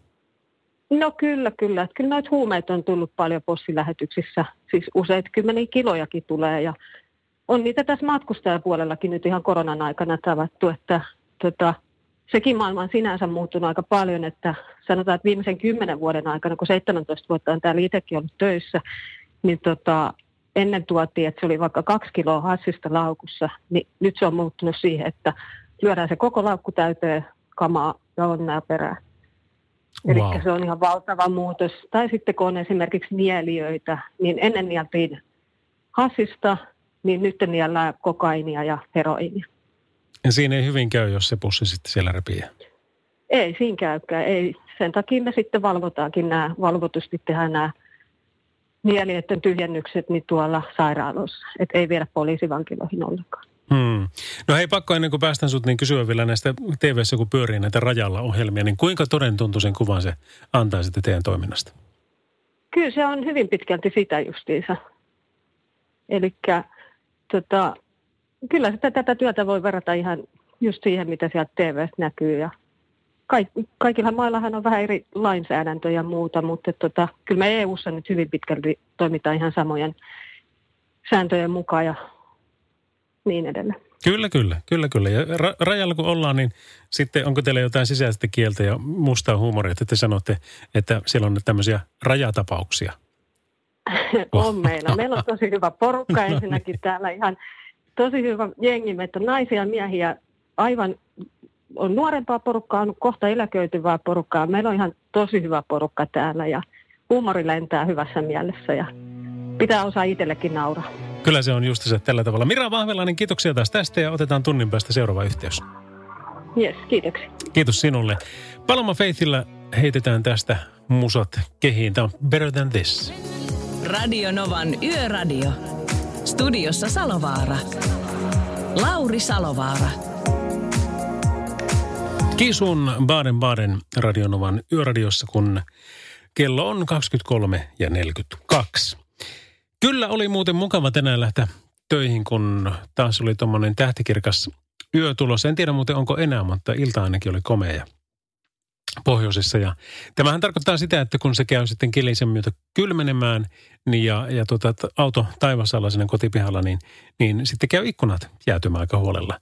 No kyllä, kyllä. Kyllä noita huumeita on tullut paljon postilähetyksissä. Siis useita kymmeniä kilojakin tulee ja on niitä tässä matkustajapuolellakin nyt ihan koronan aikana tavattu, että tota, sekin maailma on sinänsä muuttunut aika paljon, että sanotaan, että viimeisen kymmenen vuoden aikana, kun 17 vuotta on täällä itsekin ollut töissä, niin tota, ennen tuotiin, että se oli vaikka kaksi kiloa hassista laukussa, niin nyt se on muuttunut siihen, että lyödään se koko laukku täyteen kamaa ja onnea perään. Eli Wow. se on ihan valtava muutos. Tai sitten kun on esimerkiksi nieliöitä, niin ennen nieltiin hassista, niin nyt niellään kokainia ja heroinia. Ja siinä ei hyvin käy, jos se pussi sitten siellä repii. Ei siinä käykään. Ei. Sen takia me sitten valvotaankin nämä, valvotusti tehdään nämä nieliöiden tyhjennykset niin tuolla sairaaloissa. Että ei viedä poliisivankiloihin ollenkaan. Hmm. No hei, pakko ennen kuin päästään sut, niin kysyä vielä näistä tv kun pyörii näitä rajalla ohjelmia, niin kuinka toden tuntuisen kuvan se antaa sitten teidän toiminnasta? Kyllä se on hyvin pitkälti sitä justiinsa. Eli tota, kyllä sitä, tätä työtä voi verrata ihan just siihen, mitä sieltä tv näkyy. Ja kaik, kaikilla maillahan on vähän eri lainsäädäntö ja muuta, mutta tota, kyllä me EU-ssa nyt hyvin pitkälti toimitaan ihan samojen sääntöjen mukaan ja niin edelleen. Kyllä, kyllä, kyllä, kyllä. Ja ra- rajalla kun ollaan, niin sitten onko teillä jotain sisäistä kieltä ja mustaa huumoria, että te sanotte, että siellä on tämmöisiä rajatapauksia? on meillä. Meillä on tosi hyvä porukka ensinnäkin täällä ihan tosi hyvä jengi. Meitä on naisia ja miehiä aivan on nuorempaa porukkaa, on kohta eläköityvää porukkaa. Meillä on ihan tosi hyvä porukka täällä ja huumori lentää hyvässä mielessä ja pitää osaa itsellekin nauraa. Kyllä se on just se tällä tavalla. Mira Vahvelainen, kiitoksia taas tästä ja otetaan tunnin päästä seuraava yhteys. Yes, kiitoksia. Kiitos sinulle. Paloma Faithillä heitetään tästä musat kehiin. Tämä on Better Than This. Radio Novan Yöradio. Studiossa Salovaara. Lauri Salovaara. Kisun Baden-Baden Radionovan yöradiossa, kun kello on 23 ja 42. Kyllä oli muuten mukava tänään lähteä töihin, kun taas oli tuommoinen tähtikirkas yö tulossa. En tiedä muuten onko enää, mutta ilta ainakin oli komea pohjoisessa. Ja tämähän tarkoittaa sitä, että kun se käy sitten kelisen myötä kylmenemään niin ja, ja tuota, auto taivasalla sinne kotipihalla, niin, niin sitten käy ikkunat jäätymään aika huolella.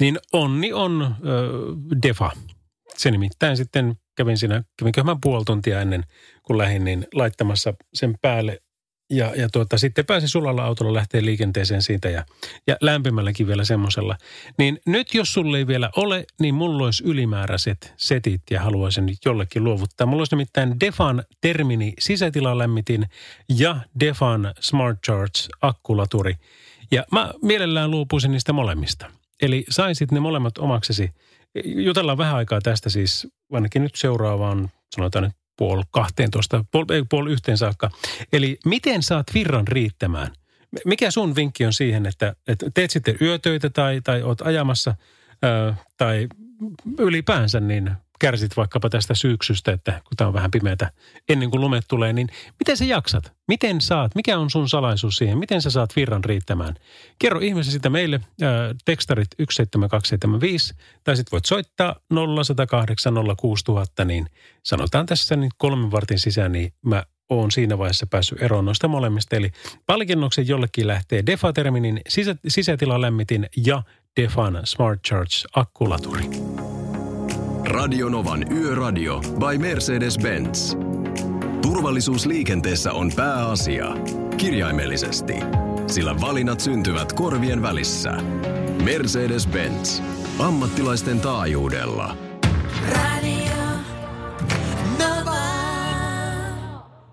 Niin onni on ö, defa. Se nimittäin sitten kävin siinä, kävinkö mä puoli tuntia ennen kuin lähdin, niin laittamassa sen päälle ja, ja tuota, sitten pääsi sulalla autolla lähteä liikenteeseen siitä ja, ja lämpimälläkin vielä semmoisella. Niin nyt jos sulle ei vielä ole, niin mulla olisi ylimääräiset setit ja haluaisin nyt jollekin luovuttaa. Mulla olisi nimittäin Defan Termini sisätilalämmitin ja Defan Smart Charge akkulaturi. Ja mä mielellään luopuisin niistä molemmista. Eli saisit ne molemmat omaksesi. Jutellaan vähän aikaa tästä siis, ainakin nyt seuraavaan, sanotaan nyt puoli 12, puoli, ei, puoli yhteen saakka. Eli miten saat virran riittämään? Mikä sun vinkki on siihen, että, että teet sitten yötöitä tai, tai oot ajamassa ää, tai ylipäänsä niin kärsit vaikkapa tästä syyksystä, että kun tämä on vähän pimeätä ennen kuin lumet tulee, niin miten sä jaksat? Miten saat? Mikä on sun salaisuus siihen? Miten sä saat virran riittämään? Kerro ihmeessä sitä meille, ää, tekstarit 17275, tai sitten voit soittaa 0108 06000, niin sanotaan tässä niin kolmen vartin sisään, niin mä oon siinä vaiheessa päässyt eroon noista molemmista. Eli palkinnoksen jollekin lähtee Defa-terminin sisä, sisätilalämmitin ja Defan Smart Charge akkulaturi. Radionovan Yöradio by Mercedes-Benz. Turvallisuus liikenteessä on pääasia. Kirjaimellisesti. Sillä valinnat syntyvät korvien välissä. Mercedes-Benz. Ammattilaisten taajuudella.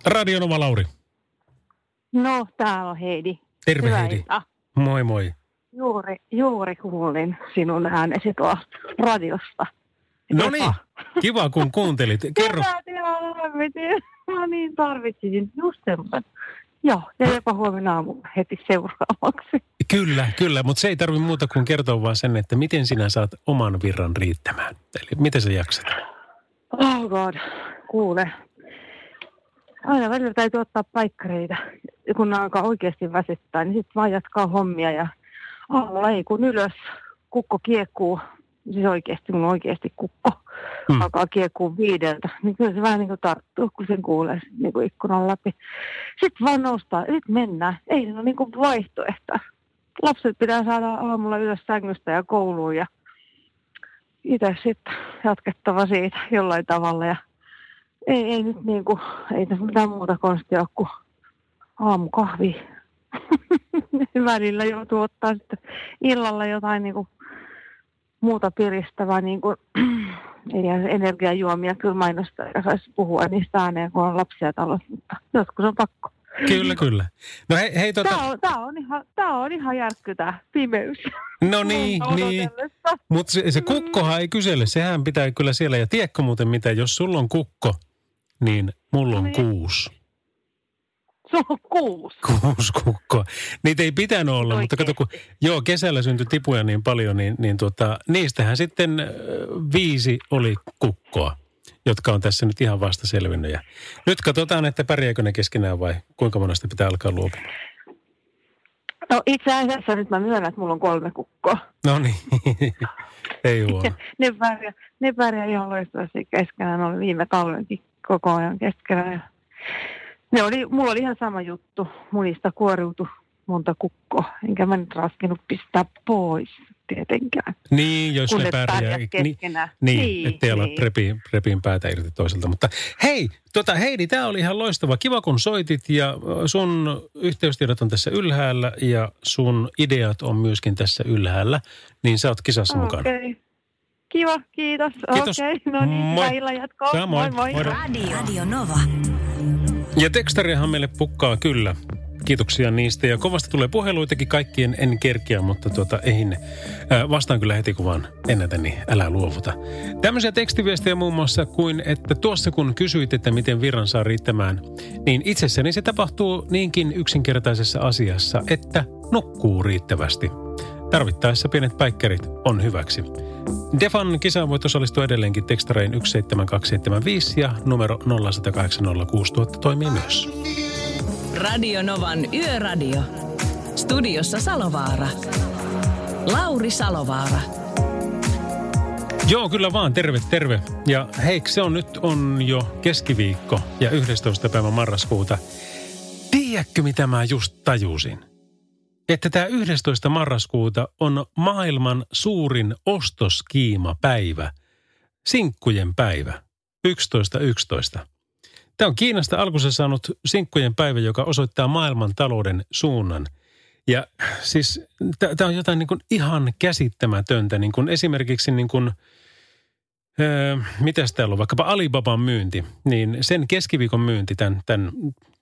Radio Nova Lauri. No, täällä on Heidi. Terve Hyvää Heidi. iltaa. Moi moi. Juuri, juuri kuulin sinun äänesi tuolla radiosta. No niin, kiva kun kuuntelit. Kerro. Mä niin tarvitsin just semmoisen. Joo, ja jopa huomenna aamulla heti seuraavaksi. Kyllä, kyllä, mutta se ei tarvi muuta kuin kertoa vaan sen, että miten sinä saat oman virran riittämään. Eli miten sä jaksat? Oh god, kuule. Aina välillä täytyy ottaa paikkareita. Kun ne alkaa oikeasti väsyttää, niin sitten vaan jatkaa hommia ja aamulla ei kun ylös, kukko kiekkuu. Siis oikeasti, mun oikeasti kukko Mm. alkaa kiekkuu viideltä. Niin kyllä se vähän niin kuin tarttuu, kun sen kuulee niin kuin ikkunan läpi. Sitten vaan noustaan, sitten mennään. Ei siinä ole niin kuin vaihtoehto. Lapset pitää saada aamulla ylös sängystä ja kouluun ja itse sitten jatkettava siitä jollain tavalla. Ja ei, ei nyt niin kuin, ei tässä mitään muuta konstia ole kuin aamukahvi. Välillä joutuu ottaa sitten illalla jotain niin kuin muuta piristävää, niin kuin, ei energiajuomia kyllä mainosta, ja saisi puhua niistä ääneen, kun on lapsia talossa, mutta joskus on pakko. Kyllä, kyllä. No hei, hei tota... Tämä on, tää on, ihan, tää on ihan järkky tämä pimeys. No niin, niin. Mutta se, se kukkohan ei kysele, sehän pitää kyllä siellä. Ja tiedätkö muuten mitä, jos sulla on kukko, niin mulla on niin. kuusi. Se on kuusi. Kuusi kukkoa. Niitä ei pitänyt olla, mutta kato kun, joo, kesällä syntyi tipuja niin paljon, niin, niin tuota, niistähän sitten viisi oli kukkoa, jotka on tässä nyt ihan vasta selvinnyt. Ja nyt katsotaan, että pärjääkö ne keskenään vai kuinka monesta pitää alkaa luopumaan. No itse asiassa nyt mä myönnän, että mulla on kolme kukkoa. No niin, ei huono. ne pärjää, ne pärjää ihan loistavasti keskenään. Ne oli viime kaudenkin koko ajan keskenään. Ne oli, mulla oli ihan sama juttu. Munista kuoriutui monta kukkoa. Enkä mä nyt raskinut pistää pois tietenkään. Niin, jos kun ne pärjää. pärjää Niin, keskenään. niin, Niin, ettei olla niin. prepiin, prepiin päätä irti toiselta. Mutta hei, tota, Heidi, tämä oli ihan loistava. Kiva, kun soitit ja sun yhteystiedot on tässä ylhäällä ja sun ideat on myöskin tässä ylhäällä. Niin sä oot kisassa mukana. Okei. Kiva, kiitos. Kiitos. Okei, no niin, Moi. hyvää illan jatkoa. Moi moi. Moi. Radio, Radio Nova. Ja tekstariahan meille pukkaa kyllä. Kiitoksia niistä. Ja kovasti tulee puheluitakin kaikkien en kerkiä, mutta tuota, eihin ää, vastaan kyllä heti kun vaan ennätä, niin älä luovuta. Tämmöisiä tekstiviestejä muun muassa kuin, että tuossa kun kysyit, että miten virran saa riittämään, niin itsessäni se tapahtuu niinkin yksinkertaisessa asiassa, että nukkuu riittävästi. Tarvittaessa pienet päikkärit on hyväksi. Defan kisaan voit osallistua edelleenkin tekstarein 17275 ja numero 0806000 toimii myös. Radio Novan Yöradio. Studiossa Salovaara. Lauri Salovaara. Joo, kyllä vaan. Terve, terve. Ja hei, se on nyt on jo keskiviikko ja 11. päivä marraskuuta. Tiedätkö, mitä mä just tajusin? Että tämä 11. marraskuuta on maailman suurin ostoskiimapäivä. Sinkkujen päivä. 11.11. Tämä on Kiinasta alkunsa saanut sinkkujen päivä, joka osoittaa maailman talouden suunnan. Ja siis tämä on jotain niin kuin ihan käsittämätöntä. Niin kuin esimerkiksi niin kuin, öö, mitäs täällä on, vaikkapa Alibaban myynti, niin sen keskiviikon myynti, tämän, tämän,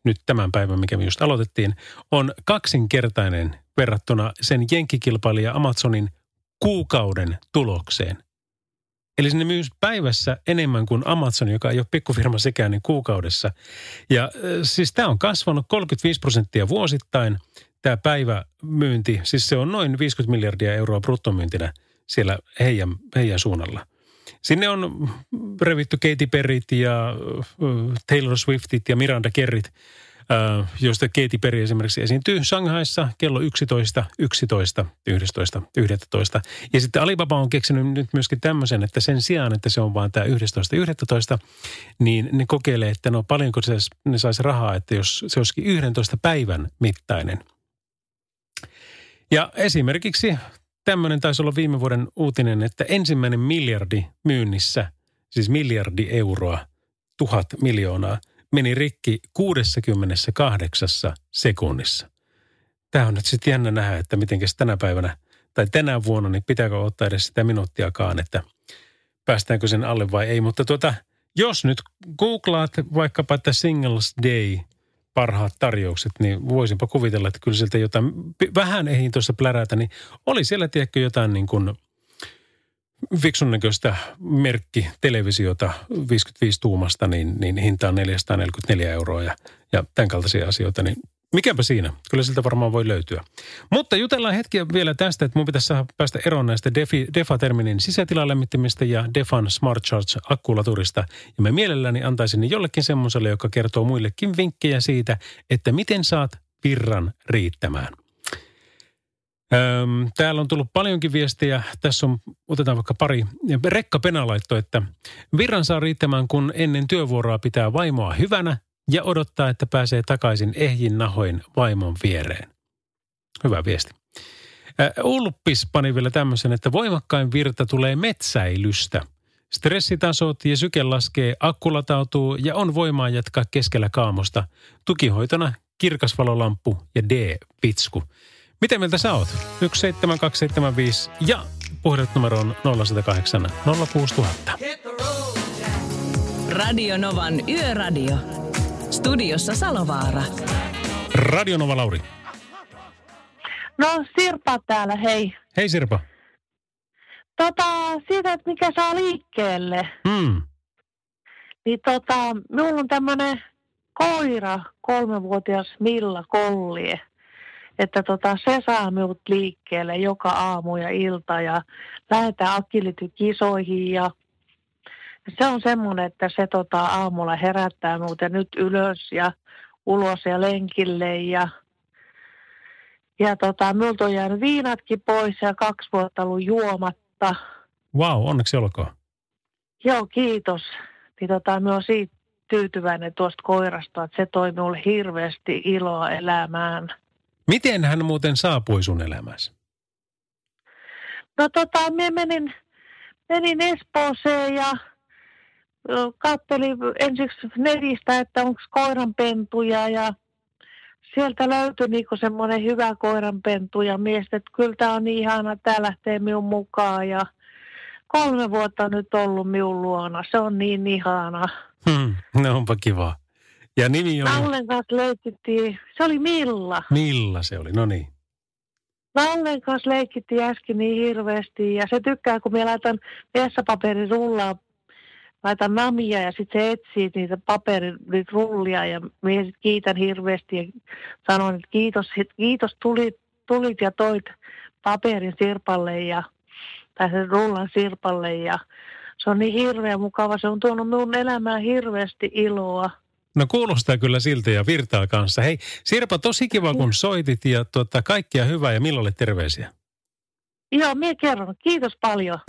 nyt tämän päivän, mikä me just aloitettiin, on kaksinkertainen verrattuna sen jenkkikilpailija Amazonin kuukauden tulokseen. Eli sinne myy päivässä enemmän kuin Amazon, joka ei ole pikkufirma sekään, niin kuukaudessa. Ja siis tämä on kasvanut 35 prosenttia vuosittain, tämä päivämyynti. Siis se on noin 50 miljardia euroa bruttomyyntinä siellä heidän, heidän suunnalla. Sinne on revitty Katy Perryt ja Taylor Swiftit ja Miranda Kerrit, joista Katy Perry esimerkiksi esiintyy Shanghaissa kello 11, 11, 11, 11. Ja sitten Alibaba on keksinyt nyt myöskin tämmöisen, että sen sijaan, että se on vaan tämä 11, 11, niin ne kokeilee, että no paljonko se, ne saisi rahaa, että jos se olisikin 11 päivän mittainen. Ja esimerkiksi tämmöinen taisi olla viime vuoden uutinen, että ensimmäinen miljardi myynnissä, siis miljardi euroa, tuhat miljoonaa, meni rikki 68 sekunnissa. Tämä on nyt sitten jännä nähdä, että miten tänä päivänä tai tänä vuonna, niin pitääkö ottaa edes sitä minuuttiakaan, että päästäänkö sen alle vai ei. Mutta tuota, jos nyt googlaat vaikkapa, että Singles Day parhaat tarjoukset, niin voisinpa kuvitella, että kyllä sieltä jotain, vähän ehin tuossa plärätä, niin oli siellä tiedätkö jotain niin kuin fiksun näköistä merkki televisiota 55 tuumasta, niin, niin hinta on 444 euroa ja, ja tämän kaltaisia asioita, niin mikäpä siinä. Kyllä siltä varmaan voi löytyä. Mutta jutellaan hetkiä vielä tästä, että mun pitäisi päästä eroon näistä Defi, Defa-terminin sisätilalämmittimistä ja Defan Smart Charge-akkulaturista. Ja mä mielelläni antaisin ne jollekin semmoiselle, joka kertoo muillekin vinkkejä siitä, että miten saat virran riittämään. Öm, täällä on tullut paljonkin viestejä. Tässä on, otetaan vaikka pari. Rekka Pena laittoi, että virran saa riittämään, kun ennen työvuoroa pitää vaimoa hyvänä ja odottaa, että pääsee takaisin ehjin nahoin vaimon viereen. Hyvä viesti. Ulppis pani vielä tämmöisen, että voimakkain virta tulee metsäilystä. Stressitasot ja syke laskee, akku latautuu ja on voimaa jatkaa keskellä kaamosta. Tukihoitona kirkasvalolamppu ja D-pitsku. Miten mieltä sä oot? 17275 ja puhelinumero on 0108 06000. Radio Novan Yöradio. Studiossa Salovaara. Radio Nova Lauri. No Sirpa täällä, hei. Hei Sirpa. Tota, siitä, että mikä saa liikkeelle, Hmm. niin tota, minulla on tämmöinen koira, kolmevuotias Milla Kollie. Että tota, se saa minut liikkeelle joka aamu ja ilta ja lähdetään akilitykisoihin ja se on semmoinen, että se tota, aamulla herättää ja nyt ylös ja ulos ja lenkille ja ja tota, minulta on jäänyt viinatkin pois ja kaksi vuotta ollut juomatta. Wow, onneksi olkoon. Joo, kiitos. Niin tota, minä olen siitä tyytyväinen tuosta koirasta, että se toi minulle hirveästi iloa elämään. Miten hän muuten saapui sun elämässä? No tota, minä menin, menin Espooseen ja ö, kattelin ensiksi netistä, että onko koiranpentuja ja sieltä löytyi niinku semmoinen hyvä koiranpentu ja mies, että kyllä tämä on niin ihana, tämä lähtee minun mukaan ja kolme vuotta nyt ollut minun luona. Se on niin ihana. Hmm, no onpa kiva. Ja nimi on... Laulen kanssa leikittiin, se oli Milla. Milla se oli, no niin. Laulen kanssa leikittiin äsken niin hirveästi ja se tykkää, kun minä laitan vessapaperin rullaa, laitan namia ja sitten se etsii niitä paperin niitä rullia ja minä sit kiitän hirveästi ja sanon, että kiitos, kiitos tulit, tulit ja toit paperin sirpalle ja tai sen rullan sirpalle ja se on niin hirveän mukava. Se on tuonut minun elämään hirveästi iloa. No kuulostaa kyllä siltä ja virtaa kanssa. Hei Sirpa, tosi kiva kun soitit ja tuota, kaikkia hyvää ja Millalle terveisiä. Joo, minä kerron. Kiitos paljon.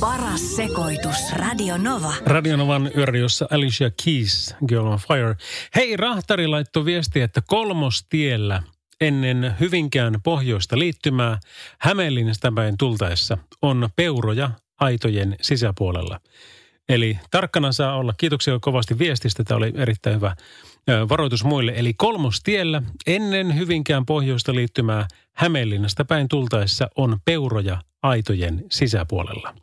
Paras sekoitus. Radio Nova. Radionovan yöradiossa Alicia Keys, Girl on Fire. Hei, Rahtari laittoi viesti, että kolmostiellä ennen Hyvinkään pohjoista liittymää Hämeenlinnasta päin tultaessa on peuroja aitojen sisäpuolella. Eli tarkkana saa olla. Kiitoksia kovasti viestistä. Tämä oli erittäin hyvä varoitus muille. Eli kolmostiellä ennen Hyvinkään pohjoista liittymää Hämeenlinnasta päin tultaessa on peuroja aitojen sisäpuolella.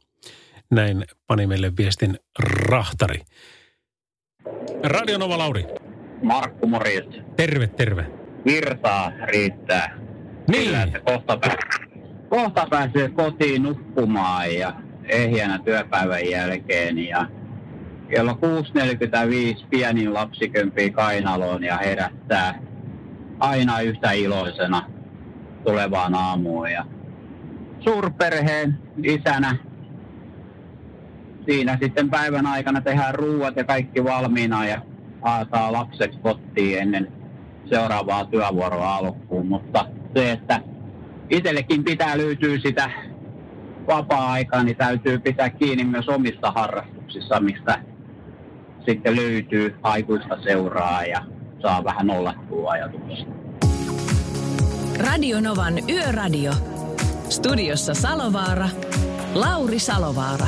Näin pani meille viestin rahtari. Radio Nova Lauri. Markku, morjesta. Terve, terve. Virtaa riittää. Niin. Sillä, että kohta, pää- kohta pääsee kotiin nukkumaan ja ehjänä työpäivän jälkeen. Ja kello 6.45 pienin lapsi kömpii kainaloon ja herättää aina yhtä iloisena tulevaan aamuun. Ja suurperheen isänä siinä sitten päivän aikana tehdään ruuat ja kaikki valmiina ja haetaan lapset kotiin ennen seuraavaa työvuoroa alkuun. Mutta se, että itsellekin pitää löytyä sitä vapaa-aikaa, niin täytyy pitää kiinni myös omista harrastuksissa, mistä sitten löytyy aikuista seuraa ja saa vähän ollattua ajatuksia. Radio Novan Yöradio. Studiossa Salovaara. Lauri Salovaara.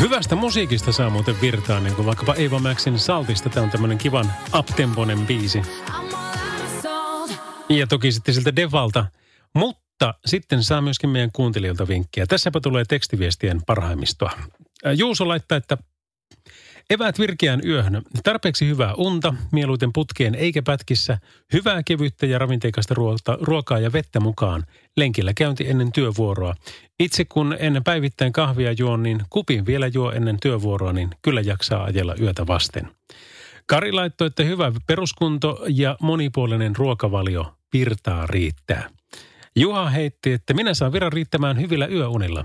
Hyvästä musiikista saa muuten virtaa, niin kuin vaikkapa Eva Maxin Saltista. Tämä on tämmöinen kivan uptemponen biisi. Ja toki sitten siltä Devalta Mutta sitten saa myöskin meidän kuuntelijoilta vinkkejä. Tässäpä tulee tekstiviestien parhaimmistoa. Juuso laittaa, että Eväät virkeään yöhön. Tarpeeksi hyvää unta, mieluiten putkeen eikä pätkissä, hyvää kevyttä ja ravinteikasta ruokaa, ruokaa ja vettä mukaan. Lenkillä käynti ennen työvuoroa. Itse kun ennen päivittäin kahvia juon, niin kupin vielä juo ennen työvuoroa, niin kyllä jaksaa ajella yötä vasten. Kari laittoi, että hyvä peruskunto ja monipuolinen ruokavalio virtaa riittää. Juha heitti, että minä saan viran riittämään hyvillä yöunilla.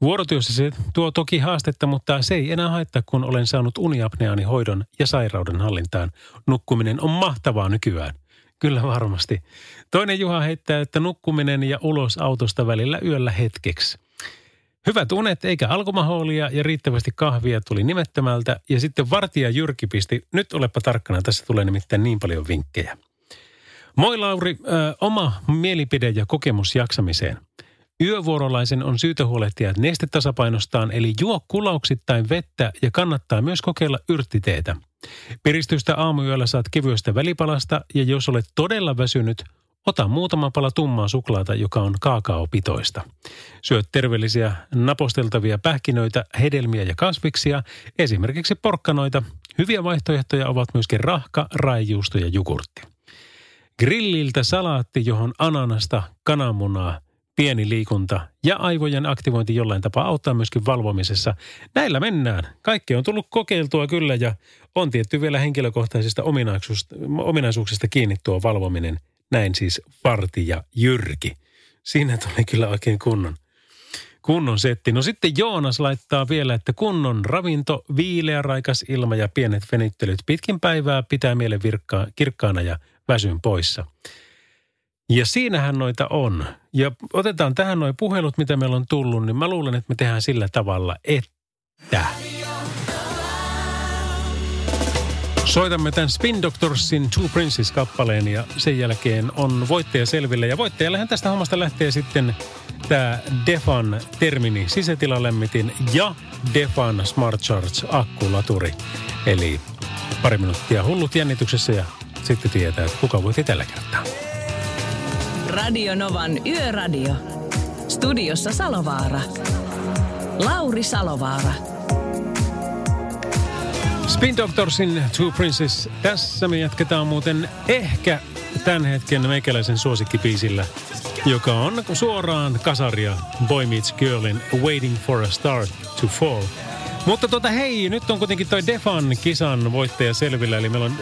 Vuorotyössä se tuo toki haastetta, mutta se ei enää haittaa, kun olen saanut uniapneani hoidon ja sairauden hallintaan. Nukkuminen on mahtavaa nykyään. Kyllä varmasti. Toinen Juha heittää, että nukkuminen ja ulos autosta välillä yöllä hetkeksi. Hyvät unet eikä alkomahoolia ja riittävästi kahvia tuli nimettömältä. Ja sitten vartija Jyrki pisti, nyt olepa tarkkana, tässä tulee nimittäin niin paljon vinkkejä. Moi Lauri, ö, oma mielipide ja kokemus jaksamiseen. Yövuorolaisen on syytä huolehtia nestetasapainostaan, eli juo kulauksittain vettä ja kannattaa myös kokeilla yrttiteetä. Piristystä aamuyöllä saat kevyestä välipalasta ja jos olet todella väsynyt, ota muutama pala tummaa suklaata, joka on kaakaopitoista. Syöt terveellisiä naposteltavia pähkinöitä, hedelmiä ja kasviksia, esimerkiksi porkkanoita. Hyviä vaihtoehtoja ovat myöskin rahka, raijuusto ja jogurtti. Grilliltä salaatti, johon ananasta, kananmunaa, pieni liikunta ja aivojen aktivointi jollain tapaa auttaa myöskin valvomisessa. Näillä mennään. Kaikki on tullut kokeiltua kyllä ja on tietty vielä henkilökohtaisista ominaisuuksista, kiinni tuo valvominen. Näin siis Varti ja Jyrki. Siinä tuli kyllä oikein kunnon, kunnon setti. No sitten Joonas laittaa vielä, että kunnon ravinto, viileä raikas ilma ja pienet venyttelyt pitkin päivää pitää mielen virkkaa, kirkkaana ja väsyn poissa. Ja siinähän noita on. Ja otetaan tähän noin puhelut, mitä meillä on tullut, niin mä luulen, että me tehdään sillä tavalla, että... Soitamme tämän Spin Doctorsin Two Princes-kappaleen ja sen jälkeen on voittaja selville. Ja voittajallehan tästä hommasta lähtee sitten tämä Defan Termini sisätilalämmitin ja Defan Smart Charge akkulaturi. Eli pari minuuttia hullut jännityksessä ja sitten tietää, että kuka voitti tällä kertaa. Radio Novan Yöradio. Studiossa Salovaara. Lauri Salovaara. Spin Doctorsin Two Princes. Tässä me jatketaan muuten ehkä tämän hetken meikäläisen suosikkipiisillä, joka on suoraan kasaria Boy Meets Girlin Waiting for a Star to Fall. Mutta tota hei, nyt on kuitenkin toi Defan kisan voittaja selvillä, eli meillä on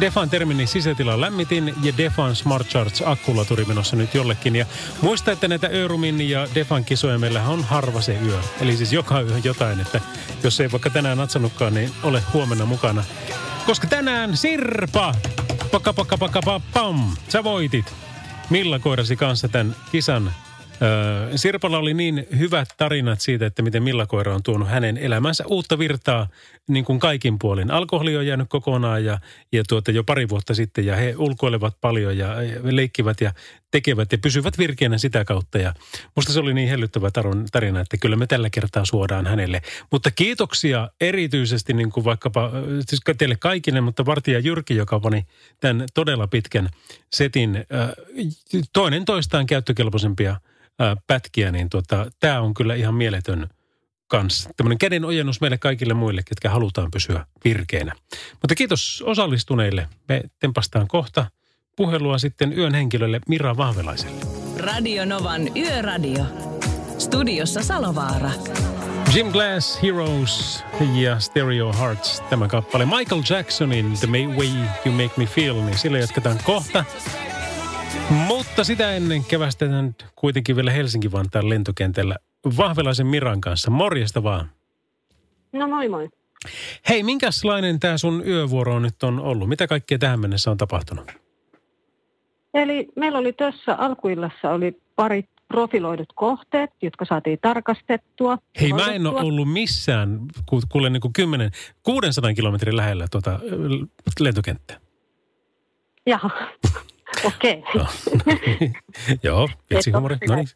Defan termini sisätilan lämmitin ja Defan Smart Charge akkulaturi menossa nyt jollekin. Ja muista, että näitä Örumin ja Defan kisoja meillä on harva se yö. Eli siis joka yö jotain, että jos ei vaikka tänään natsannutkaan, niin ole huomenna mukana. Koska tänään Sirpa, paka paka paka pa, pam, sä voitit Milla koirasi kanssa tämän kisan Sirpalla oli niin hyvät tarinat siitä, että miten Millakoira on tuonut hänen elämänsä uutta virtaa niin kuin kaikin puolin. Alkoholi on jäänyt kokonaan ja, ja tuota, jo pari vuotta sitten ja he ulkoilevat paljon ja leikkivät ja tekevät ja pysyvät virkeänä sitä kautta. Ja musta se oli niin hellyttävä tarina, että kyllä me tällä kertaa suodaan hänelle. Mutta kiitoksia erityisesti niin kuin vaikkapa, siis teille kaikille, mutta Vartija Jyrki, joka pani tämän todella pitkän setin, toinen toistaan käyttökelpoisempia – ää, pätkiä, niin tota, tämä on kyllä ihan mieletön kanssa. Tämmöinen käden ojennus meille kaikille muille, ketkä halutaan pysyä virkeänä. Mutta kiitos osallistuneille. Me tempastaan kohta puhelua sitten yön henkilölle Mira Vahvelaiselle. Radio Novan Yöradio. Studiossa Salovaara. Jim Glass, Heroes ja Stereo Hearts, tämä kappale. Michael Jacksonin The Way You Make Me Feel, niin sillä jatketaan kohta. Mutta sitä ennen kevästetään kuitenkin vielä Helsinki-Vantaan lentokentällä Vahvelaisen Miran kanssa. Morjesta vaan. No moi moi. Hei, minkälainen tämä sun yövuoro nyt on ollut? Mitä kaikkea tähän mennessä on tapahtunut? Eli meillä oli tuossa alkuillassa oli pari profiloidut kohteet, jotka saatiin tarkastettua. Hei, mä en ole ollut missään, kuule niin kuin 10, 600 kilometrin lähellä tuota lentokenttää. Jaha. Okei. No, Joo, vitsihumori. No niin.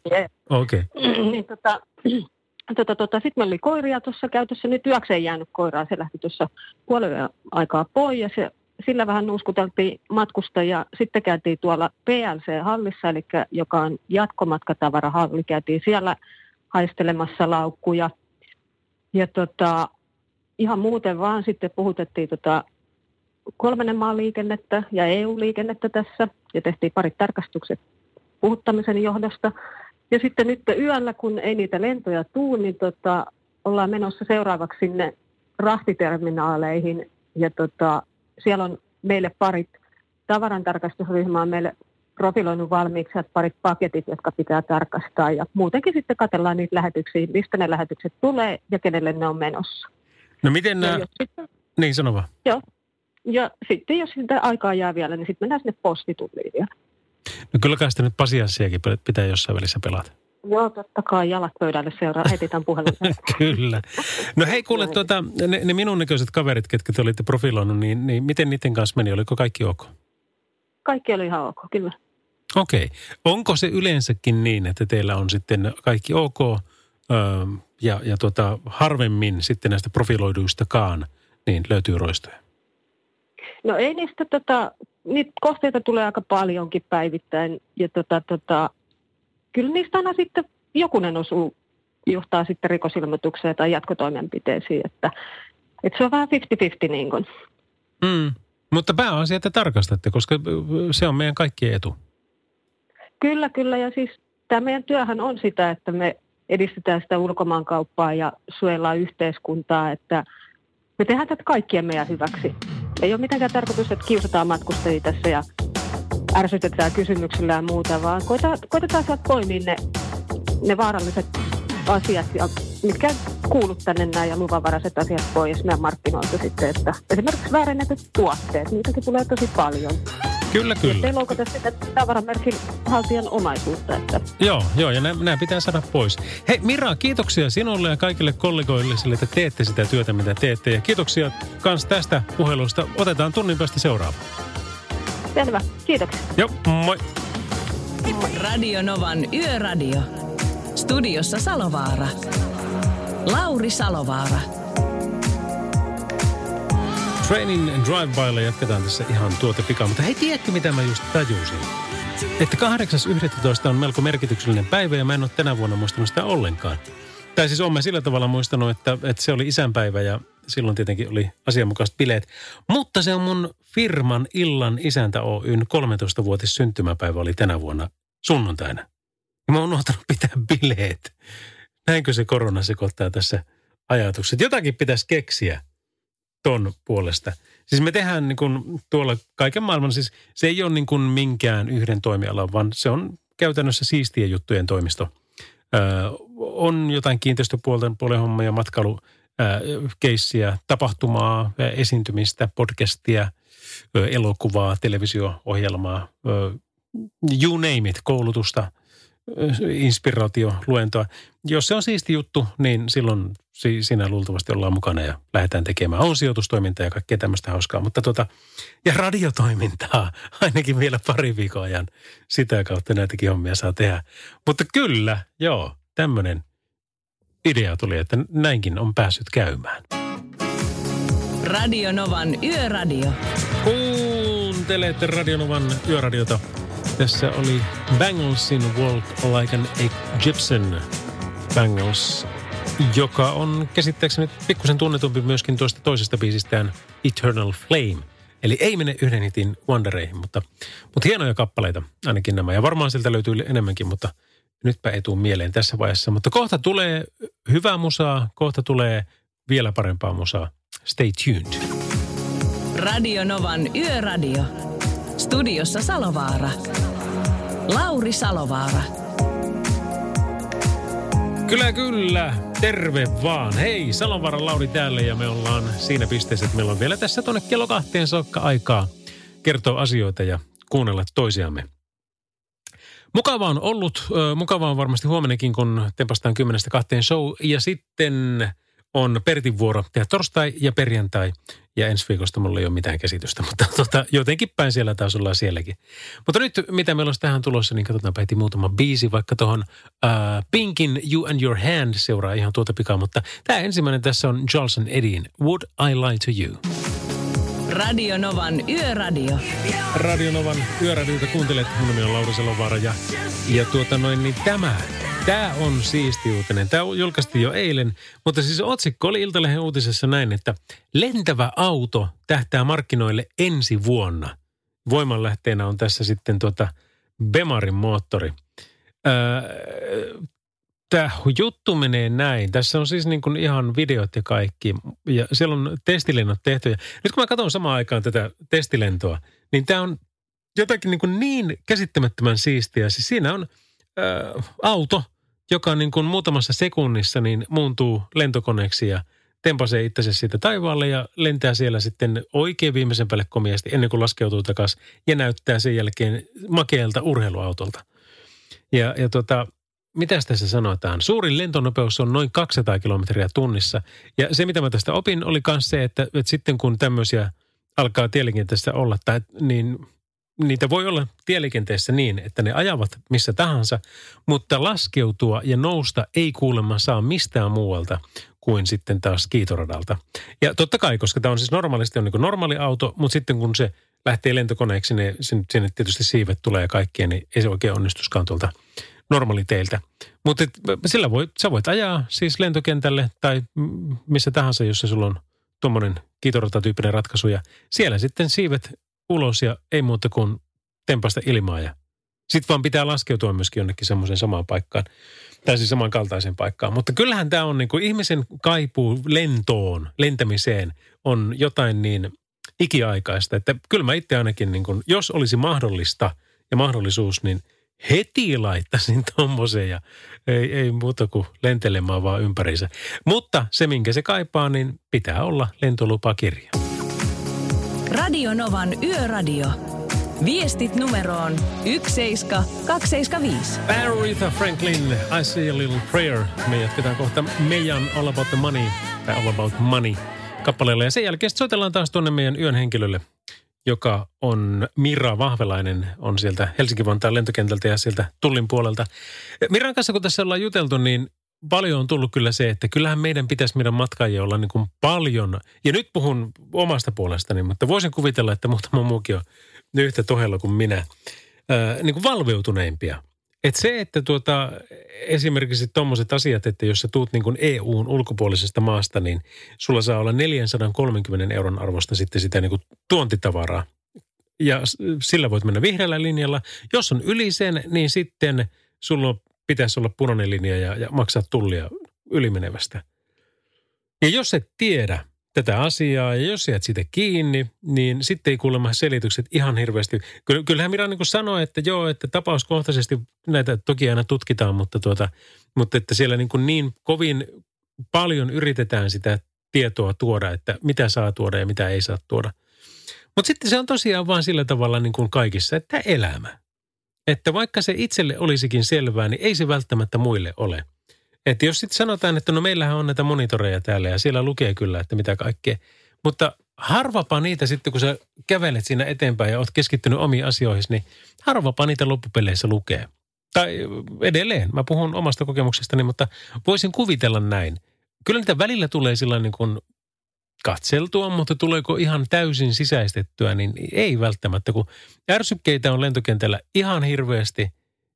Okei. Okay. niin, tota, tota, tota, Sitten meillä oli koiria tuossa käytössä. Nyt yökseen jäänyt koiraa. Se lähti tuossa puolen aikaa pois ja se, sillä vähän nuuskuteltiin matkustajia. Sitten käytiin tuolla PLC-hallissa, eli joka on jatkomatkatavarahalli. Käytiin siellä haistelemassa laukkuja. Ja tota, ihan muuten vaan sitten puhutettiin tota kolmannen maan liikennettä ja EU-liikennettä tässä ja tehtiin parit tarkastukset puhuttamisen johdosta. Ja sitten nyt yöllä, kun ei niitä lentoja tuu, niin tota, ollaan menossa seuraavaksi sinne rahtiterminaaleihin ja tota, siellä on meille parit tavarantarkastusryhmää meille profiloinut valmiiksi että parit paketit, jotka pitää tarkastaa ja muutenkin sitten katsellaan niitä lähetyksiä, mistä ne lähetykset tulee ja kenelle ne on menossa. No miten nämä... Sitten... Niin, sano vaan. Joo. Ja sitten jos sitä aikaa jää vielä, niin sitten mennään sinne postitulliin vielä. No kyllä kai sitä nyt pasiassiakin pitää jossain välissä pelata. Joo, totta kai jalat pöydälle seuraa heti tämän puhelun. Kyllä. No hei kuule, tuota, ne, ne minun näköiset kaverit, ketkä te olitte profiloinut, niin, niin miten niiden kanssa meni? Oliko kaikki ok? Kaikki oli ihan ok, kyllä. Okei. Okay. Onko se yleensäkin niin, että teillä on sitten kaikki ok öö, ja, ja tuota, harvemmin sitten näistä profiloiduistakaan niin löytyy roistoja? No ei niistä, tota, niitä kohteita tulee aika paljonkin päivittäin ja tota, tota, kyllä niistä aina sitten jokunen osuu johtaa sitten rikosilmoitukseen tai jatkotoimenpiteisiin, että, että se on vähän 50-50 niin kuin. Mm. Mutta pääasia, että tarkastatte, koska se on meidän kaikkien etu. Kyllä, kyllä. Ja siis tämä meidän työhän on sitä, että me edistetään sitä ulkomaankauppaa ja suojellaan yhteiskuntaa, että me tehdään tätä kaikkien meidän hyväksi. Ei ole mitenkään tarkoitus, että kiusataan matkustajia tässä ja ärsytetään kysymyksillä ja muuta, vaan koitetaan, sieltä poimia ne, ne vaaralliset asiat, ja, mitkä kuulut tänne näin ja luvanvaraiset asiat pois meidän markkinoilta sitten. Että esimerkiksi väärennetyt tuotteet, niitäkin tulee tosi paljon. Kyllä, kyllä. Ettei loukata sitä tavaramerkin haltijan omaisuutta. Että. Joo, joo, ja nämä pitää saada pois. Hei Mira, kiitoksia sinulle ja kaikille kollegoille sille, että teette sitä työtä, mitä teette. Ja kiitoksia myös tästä puhelusta. Otetaan tunnin päästä seuraava. Selvä, kiitoksia. Joo, moi. Radio Novan Yöradio. Studiossa Salovaara. Lauri Salovaara. Training and Drive-bylla jatketaan tässä ihan tuota pikaa. Mutta hei, tiedätkö mitä mä just tajusin? Että 8.11. on melko merkityksellinen päivä ja mä en ole tänä vuonna muistanut sitä ollenkaan. Tai siis olen sillä tavalla muistanut, että, että se oli isänpäivä ja silloin tietenkin oli asianmukaiset bileet. Mutta se on mun firman Illan isäntä Oyn 13-vuotis syntymäpäivä oli tänä vuonna sunnuntaina. Ja mä oon unohtanut pitää bileet. Näinkö se korona sekoittaa tässä ajatukset? Jotakin pitäisi keksiä ton puolesta. Siis me tehdään niin kuin tuolla kaiken maailman, siis se ei ole niin kuin minkään yhden toimialan, vaan se on käytännössä siistien juttujen toimisto. Öö, on jotain kiinteistöpuolten puolen hommia, matkailu, keissiä, tapahtumaa, esiintymistä, podcastia, elokuvaa, televisio-ohjelmaa, you name it, koulutusta, inspiraatio, luentoa. Jos se on siisti juttu, niin silloin siinä luultavasti ollaan mukana ja lähdetään tekemään. On sijoitustoimintaa ja kaikkea tämmöistä hauskaa, mutta tota, ja radiotoimintaa ainakin vielä pari viikon ajan. Sitä kautta näitäkin hommia saa tehdä. Mutta kyllä, joo, tämmöinen idea tuli, että näinkin on päässyt käymään. Radio Novan Yöradio. Kuuntelette Radio Novan Yöradiota. Tässä oli Banglesin Walk Like an Egyptian Bangles, joka on käsittääkseni pikkusen tunnetumpi myöskin tuosta toisesta biisistään Eternal Flame. Eli ei mene yhden hitin Wondereihin, mutta, mutta hienoja kappaleita ainakin nämä. Ja varmaan sieltä löytyy enemmänkin, mutta – nytpä ei tule mieleen tässä vaiheessa. Mutta kohta tulee hyvää musaa, kohta tulee vielä parempaa musaa. Stay tuned. Radio Novan Yöradio. Studiossa Salovaara. Lauri Salovaara. Kyllä, kyllä. Terve vaan. Hei, Salonvaaran Lauri täällä ja me ollaan siinä pisteessä, että meillä on vielä tässä tuonne kello kahteen saakka aikaa kertoa asioita ja kuunnella toisiamme. Mukava on ollut, mukava on varmasti huomennakin, kun tempastaan kymmenestä kahteen show. Ja sitten on Pertin vuoro tehdä torstai ja perjantai. Ja ensi viikosta mulla ei ole mitään käsitystä, mutta tota, jotenkin päin siellä taas ollaan sielläkin. Mutta nyt, mitä meillä olisi tähän tulossa, niin katsotaan heti muutama biisi, vaikka tuohon uh, Pinkin You and Your Hand seuraa ihan tuota pikaa. Mutta tämä ensimmäinen tässä on Jolson Edin, Would I Lie to You? Radio Novan Yöradio. Radionovan yöradiota kuuntelet. Mun nimi on Lauri Salovaara ja, ja tuota noin, niin tämä, tämä on siisti uutinen. Tämä julkaistiin jo eilen, mutta siis otsikko oli Iltalehden uutisessa näin, että lentävä auto tähtää markkinoille ensi vuonna. Voimanlähteenä on tässä sitten tuota Bemarin moottori. Öö, Tämä juttu menee näin. Tässä on siis niin kuin ihan videot ja kaikki. Ja siellä on testilennot tehty. Ja nyt kun mä katson samaan aikaan tätä testilentoa, niin tämä on jotakin niin, kuin niin käsittämättömän siistiä. Siis siinä on äh, auto, joka niin kuin muutamassa sekunnissa niin muuntuu lentokoneeksi ja tempasee itsensä siitä taivaalle ja lentää siellä sitten oikein viimeisen päälle komiasti ennen kuin laskeutuu takaisin ja näyttää sen jälkeen makeelta urheiluautolta. Ja, ja tota, mitä tässä sanotaan? Suurin lentonopeus on noin 200 kilometriä tunnissa. Ja se, mitä mä tästä opin, oli myös se, että, että sitten kun tämmöisiä alkaa tieliikenteessä olla, tai, niin niitä voi olla tieliikenteessä niin, että ne ajavat missä tahansa, mutta laskeutua ja nousta ei kuulemma saa mistään muualta kuin sitten taas kiitoradalta. Ja totta kai, koska tämä on siis normaalisti on niin normaali auto, mutta sitten kun se lähtee lentokoneeksi, niin sinne tietysti siivet tulee ja kaikkea, niin ei se oikein onnistuskaan tuolta normaaliteiltä. Mutta sillä voi, sä voit ajaa siis lentokentälle tai missä tahansa, jossa sulla on tuommoinen kiitoratatyyppinen ratkaisu. Ja siellä sitten siivet ulos ja ei muuta kuin tempasta ilmaa. Ja sitten vaan pitää laskeutua myöskin jonnekin semmoiseen samaan paikkaan. Tai siis samankaltaiseen paikkaan. Mutta kyllähän tämä on niin kuin ihmisen kaipuu lentoon, lentämiseen on jotain niin ikiaikaista. Että kyllä mä itse ainakin, niin kuin, jos olisi mahdollista ja mahdollisuus, niin – heti laittaisin tommosen ja ei, ei muuta kuin lentelemään vaan ympärinsä. Mutta se, minkä se kaipaa, niin pitää olla lentolupakirja. Radio Novan Yöradio. Viestit numeroon 17275. Aretha Franklin, I see a little prayer. Me jatketaan kohta meidän All About the Money, tai All About Money kappaleella. Ja sen jälkeen soitellaan taas tuonne meidän yön henkilölle, joka on Mira Vahvelainen, on sieltä Helsinki-Vantaan lentokentältä ja sieltä Tullin puolelta. Miran kanssa, kun tässä ollaan juteltu, niin paljon on tullut kyllä se, että kyllähän meidän pitäisi meidän matkaajia olla niin kuin paljon, ja nyt puhun omasta puolestani, mutta voisin kuvitella, että muutama muukin on yhtä tohella kuin minä, ää, niin kuin valveutuneimpia. Et se, että tuota, esimerkiksi tuommoiset asiat, että jos sä tuut niin kuin EUn ulkopuolisesta maasta, niin sulla saa olla 430 euron arvosta sitten sitä niin kuin tuontitavaraa. Ja sillä voit mennä vihreällä linjalla. Jos on yli sen, niin sitten sulla pitäisi olla punainen linja ja, ja maksaa tullia ylimenevästä. Ja jos et tiedä, tätä asiaa. Ja jos jäät siitä kiinni, niin sitten ei kuulemma selitykset ihan hirveästi. Kyllähän Mira niin sanoi, että joo, että tapauskohtaisesti näitä toki aina tutkitaan, mutta, tuota, mutta että siellä niin, kuin niin kovin paljon yritetään sitä tietoa tuoda, että mitä saa tuoda ja mitä ei saa tuoda. Mutta sitten se on tosiaan vaan sillä tavalla niin kuin kaikissa, että elämä. Että vaikka se itselle olisikin selvää, niin ei se välttämättä muille ole – että jos sitten sanotaan, että no meillähän on näitä monitoreja täällä ja siellä lukee kyllä, että mitä kaikkea. Mutta harvapa niitä sitten, kun sä kävelet siinä eteenpäin ja oot keskittynyt omiin asioihin, niin harvapa niitä loppupeleissä lukee. Tai edelleen, mä puhun omasta kokemuksestani, mutta voisin kuvitella näin. Kyllä niitä välillä tulee sillä niin kuin katseltua, mutta tuleeko ihan täysin sisäistettyä, niin ei välttämättä, kun ärsykkeitä on lentokentällä ihan hirveästi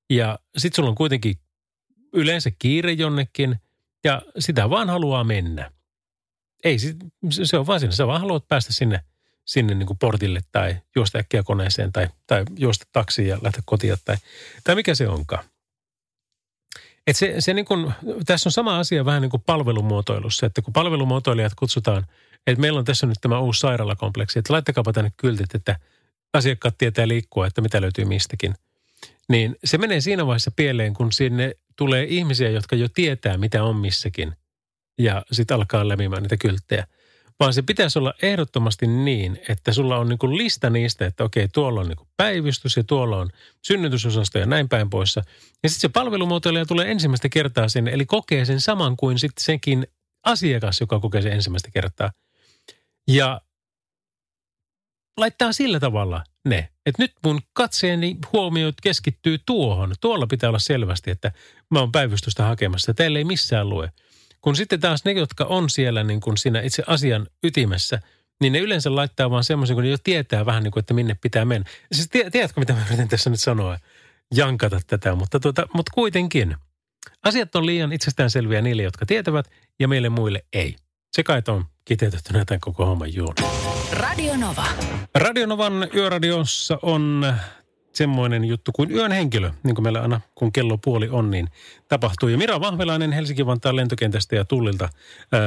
ja sitten sulla on kuitenkin yleensä kiire jonnekin ja sitä vaan haluaa mennä. Ei, se on vaan siinä. Sä vaan haluat päästä sinne, sinne niin kuin portille tai juosta äkkiä koneeseen tai, tai juosta taksiin ja lähteä kotiin tai, tai mikä se onkaan. Et se, se niin kuin, tässä on sama asia vähän niin kuin palvelumuotoilussa, että kun palvelumuotoilijat kutsutaan, että meillä on tässä nyt tämä uusi sairaalakompleksi, että laittakaapa tänne kyltit, että asiakkaat tietää liikkua, että mitä löytyy mistäkin. Niin se menee siinä vaiheessa pieleen, kun sinne tulee ihmisiä, jotka jo tietää, mitä on missäkin. Ja sitten alkaa lämimään niitä kylttejä. Vaan se pitäisi olla ehdottomasti niin, että sulla on niinku lista niistä, että okei, tuolla on niinku päivystys ja tuolla on synnytysosasto ja näin päin poissa. Ja sitten se palvelumuotoilija tulee ensimmäistä kertaa sinne, eli kokee sen saman kuin sitten senkin asiakas, joka kokee sen ensimmäistä kertaa. Ja laittaa sillä tavalla ne. Että nyt mun katseeni huomiot keskittyy tuohon. Tuolla pitää olla selvästi, että mä oon päivystystä hakemassa. Teille ei missään lue. Kun sitten taas ne, jotka on siellä niin kuin siinä itse asian ytimessä, niin ne yleensä laittaa vaan semmoisen, kun ne jo tietää vähän niin kuin, että minne pitää mennä. Siis tie- tiedätkö, mitä mä yritän tässä nyt sanoa? Jankata tätä, mutta, tuota, mutta kuitenkin. Asiat on liian itsestäänselviä niille, jotka tietävät, ja meille muille ei. Se kai on kiteytettynä tämän koko homman juuri. Radio Nova. Radionovan yöradiossa on semmoinen juttu kuin yön henkilö, niin kuin meillä aina kun kello puoli on, niin tapahtuu. Ja Mira Vahvelainen Helsinki-Vantaan lentokentästä ja Tullilta, ää,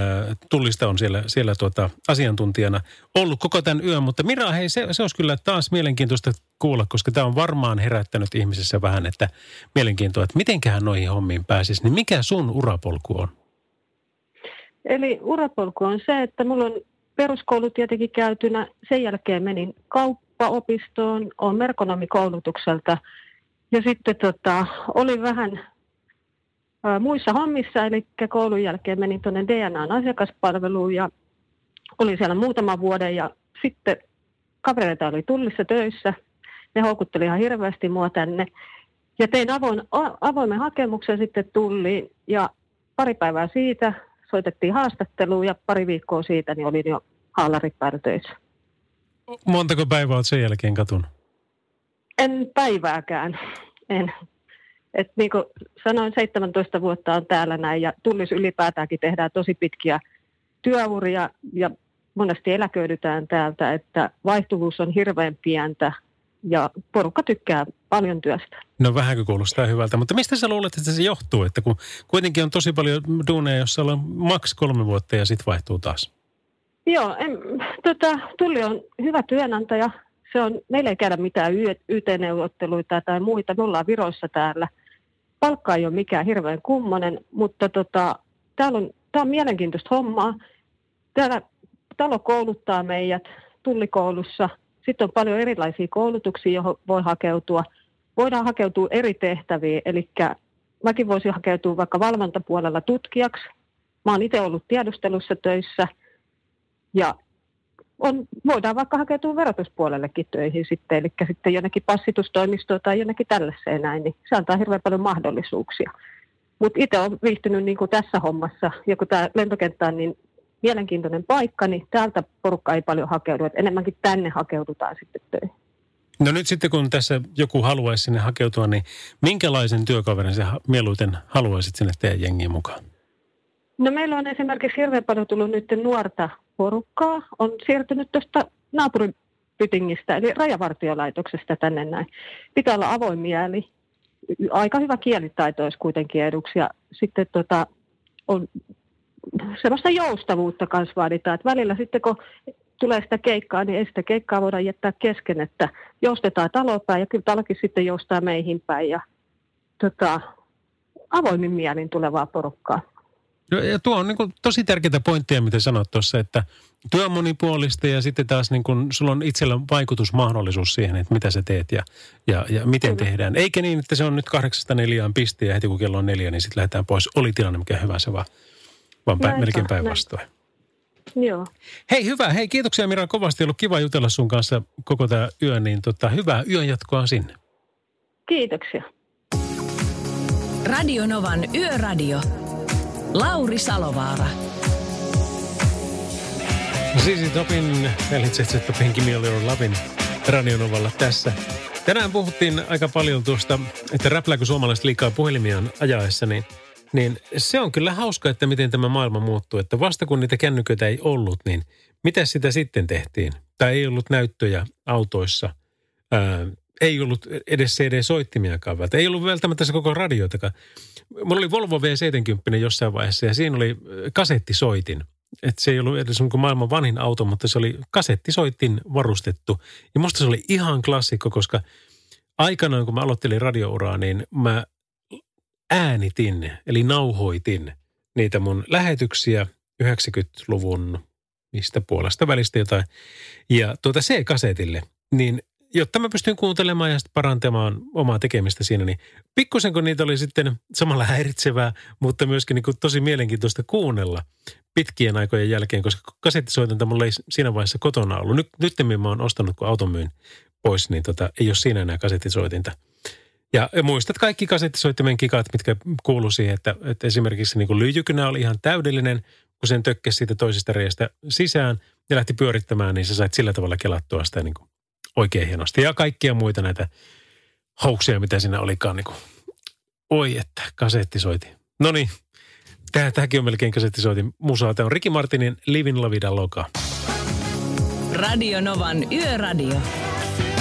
Tullista on siellä, siellä tuota, asiantuntijana ollut koko tämän yön. Mutta Mira, hei, se, se olisi kyllä taas mielenkiintoista kuulla, koska tämä on varmaan herättänyt ihmisessä vähän, että mielenkiintoa, että mitenköhän noihin hommiin pääsisi. Niin mikä sun urapolku on? Eli urapolku on se, että mulla on peruskoulu tietenkin käytynä. Sen jälkeen menin kauppaopistoon, olen merkonomikoulutukselta. Ja sitten tota, olin vähän ä, muissa hommissa, eli koulun jälkeen menin tuonne DNAn asiakaspalveluun ja olin siellä muutaman vuoden ja sitten kavereita oli tullissa töissä. Ne houkutteli ihan hirveästi mua tänne. Ja tein avoin, avoimen hakemuksen sitten tulliin ja pari päivää siitä soitettiin haastatteluun ja pari viikkoa siitä niin olin jo haalarit päällä töissä. Montako päivää olet sen jälkeen katunut? En päivääkään. En. Et niin kuin sanoin, 17 vuotta on täällä näin ja tullis ylipäätäänkin tehdään tosi pitkiä työuria ja monesti eläköidytään täältä, että vaihtuvuus on hirveän pientä ja porukka tykkää paljon työstä. No vähänkö kuulostaa hyvältä, mutta mistä sä luulet, että se johtuu? Että kun kuitenkin on tosi paljon duuneja, jossa ollaan maks kolme vuotta ja sitten vaihtuu taas. Joo, en, tota, Tulli on hyvä työnantaja. Se on, meillä ei käydä mitään YT-neuvotteluita tai muita. Me ollaan viroissa täällä. Palkka ei ole mikään hirveän kummonen, mutta tota, täällä on, tää on mielenkiintoista hommaa. Täällä talo kouluttaa meidät tullikoulussa. Sitten on paljon erilaisia koulutuksia, johon voi hakeutua. Voidaan hakeutua eri tehtäviin, eli mäkin voisin hakeutua vaikka valvontapuolella tutkijaksi. Mä oon itse ollut tiedustelussa töissä ja on, voidaan vaikka hakeutua verotuspuolellekin töihin sitten, eli sitten jonnekin passitustoimistoon tai jonnekin tällaiseen näin, niin se antaa hirveän paljon mahdollisuuksia. Mutta itse olen viihtynyt niin kuin tässä hommassa, ja kun tämä lentokenttä on niin mielenkiintoinen paikka, niin täältä porukka ei paljon hakeudu, että enemmänkin tänne hakeudutaan sitten töihin. No nyt sitten kun tässä joku haluaisi sinne hakeutua, niin minkälaisen työkaverin sä mieluiten haluaisit sinne teidän jengiin mukaan? No meillä on esimerkiksi hirveän paljon tullut nyt nuorta porukkaa. On siirtynyt tuosta naapuripytingistä, eli rajavartiolaitoksesta tänne näin. Pitää olla avoin mieli. Aika hyvä kielitaito olisi kuitenkin eduksi. Ja sitten tota, on sellaista joustavuutta kanssa vaaditaan. Että välillä sitten kun tulee sitä keikkaa, niin ei sitä keikkaa voida jättää kesken, että joustetaan talopäin ja kyllä talokin sitten joustaa meihin päin. Ja tota, avoimin mielin tulevaa porukkaa. No, ja tuo on niin kuin tosi tärkeitä pointteja, mitä sanoit tuossa, että työ on monipuolista ja sitten taas niin kuin, sulla on itsellä vaikutusmahdollisuus siihen, että mitä sä teet ja, ja, ja miten Kyllä. tehdään. Eikä niin, että se on nyt kahdeksasta neljään piste ja heti kun kello on neljä, niin sitten lähdetään pois. Oli tilanne mikä hyvä se vaan, vaan päin, melkein päinvastoin. Joo. Hei hyvä, hei kiitoksia Mira kovasti, ollut kiva jutella sun kanssa koko tämä yö, niin tota, hyvää yön jatkoa sinne. Kiitoksia. Radio Novan Yöradio. Lauri Salovaara. Sisi Topin, Elitse Topin, Kimi Lavin Radionovalla tässä. Tänään puhuttiin aika paljon tuosta, että räplääkö suomalaiset liikaa puhelimiaan ajaessa, niin, niin se on kyllä hauska, että miten tämä maailma muuttuu. Että vasta kun niitä kännyköitä ei ollut, niin mitä sitä sitten tehtiin? Tai ei ollut näyttöjä autoissa. Ää, ei ollut edes CD-soittimiakaan välttämättä. Ei ollut välttämättä se koko radioitakaan. Mulla oli Volvo V70 jossain vaiheessa ja siinä oli kasettisoitin. Että se ei ollut edes niin maailman vanhin auto, mutta se oli kasettisoitin varustettu. Ja musta se oli ihan klassikko, koska aikanaan kun mä aloittelin radiouraa, niin mä äänitin, eli nauhoitin niitä mun lähetyksiä 90-luvun mistä puolesta välistä jotain. Ja tuota C-kasetille, niin jotta mä pystyn kuuntelemaan ja sitten parantamaan omaa tekemistä siinä, niin pikkusen kun niitä oli sitten samalla häiritsevää, mutta myöskin niin kuin tosi mielenkiintoista kuunnella pitkien aikojen jälkeen, koska kasettisoitinta mulla ei siinä vaiheessa kotona ollut. Nyt, nyt mä oon ostanut, kun auton myyn pois, niin tota, ei ole siinä enää kasettisoitinta. Ja muistat kaikki kasettisoittimen kikat, mitkä kuulu siihen, että, että esimerkiksi niin kuin lyijykynä oli ihan täydellinen, kun sen tökkäsi siitä toisesta reiästä sisään ja lähti pyörittämään, niin sä sait sillä tavalla kelattua sitä niin kuin oikein hienosti. Ja kaikkia muita näitä houksia, mitä siinä olikaan. Niin kuin, oi että, kasettisoiti. No niin, Tää, tämäkin on melkein kasettisoitin musaa. Tämä on Ricky Martinin Livin La Vida Loca. Radio Novan Yöradio.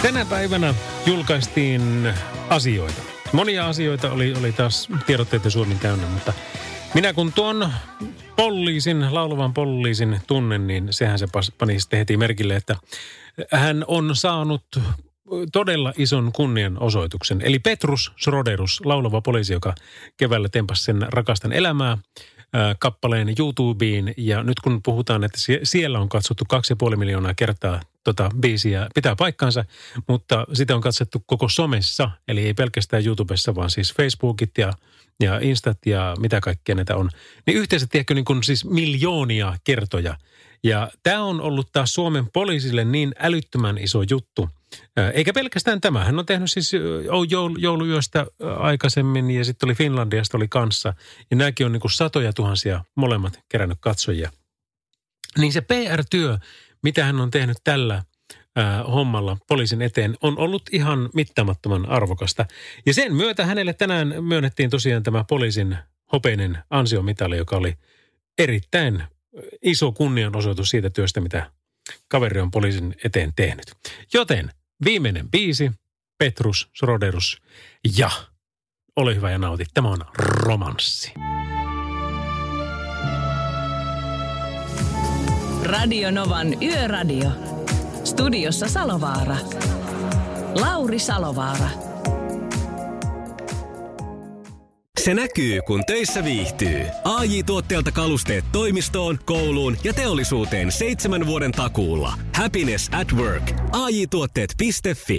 Tänä päivänä julkaistiin asioita. Monia asioita oli, oli taas tiedotteiden Suomen täynnä, mutta minä kun tuon poliisin, laulavan poliisin tunnen, niin sehän se pani sitten heti merkille, että hän on saanut todella ison kunnianosoituksen. Eli Petrus Sroderus, laulava poliisi, joka keväällä tempasi sen Rakastan elämää kappaleen YouTubeen. Ja nyt kun puhutaan, että siellä on katsottu 2,5 miljoonaa kertaa tota biisiä, pitää paikkansa, mutta sitä on katsottu koko somessa, eli ei pelkästään YouTubessa, vaan siis Facebookit ja, ja Instat ja mitä kaikkea näitä on. Niin yhteensä, tiedätkö, niin kuin siis miljoonia kertoja. Ja tämä on ollut taas Suomen poliisille niin älyttömän iso juttu – eikä pelkästään tämä. Hän on tehnyt siis jouluyöstä aikaisemmin ja sitten oli Finlandiasta oli kanssa. Ja nämäkin on niin kuin satoja tuhansia molemmat kerännyt katsojia. Niin se PR-työ, mitä hän on tehnyt tällä äh, hommalla poliisin eteen, on ollut ihan mittamattoman arvokasta. Ja sen myötä hänelle tänään myönnettiin tosiaan tämä poliisin hopeinen ansiomitali, joka oli erittäin iso kunnianosoitus siitä työstä, mitä kaveri on poliisin eteen tehnyt. Joten viimeinen biisi, Petrus Sroderus ja ole hyvä ja nauti. Tämä on romanssi. Radio Novan Yöradio. Studiossa Salovaara. Lauri Salovaara. Se näkyy, kun töissä viihtyy. ai tuotteelta kalusteet toimistoon, kouluun ja teollisuuteen seitsemän vuoden takuulla. Happiness at work. AJ-tuotteet.fi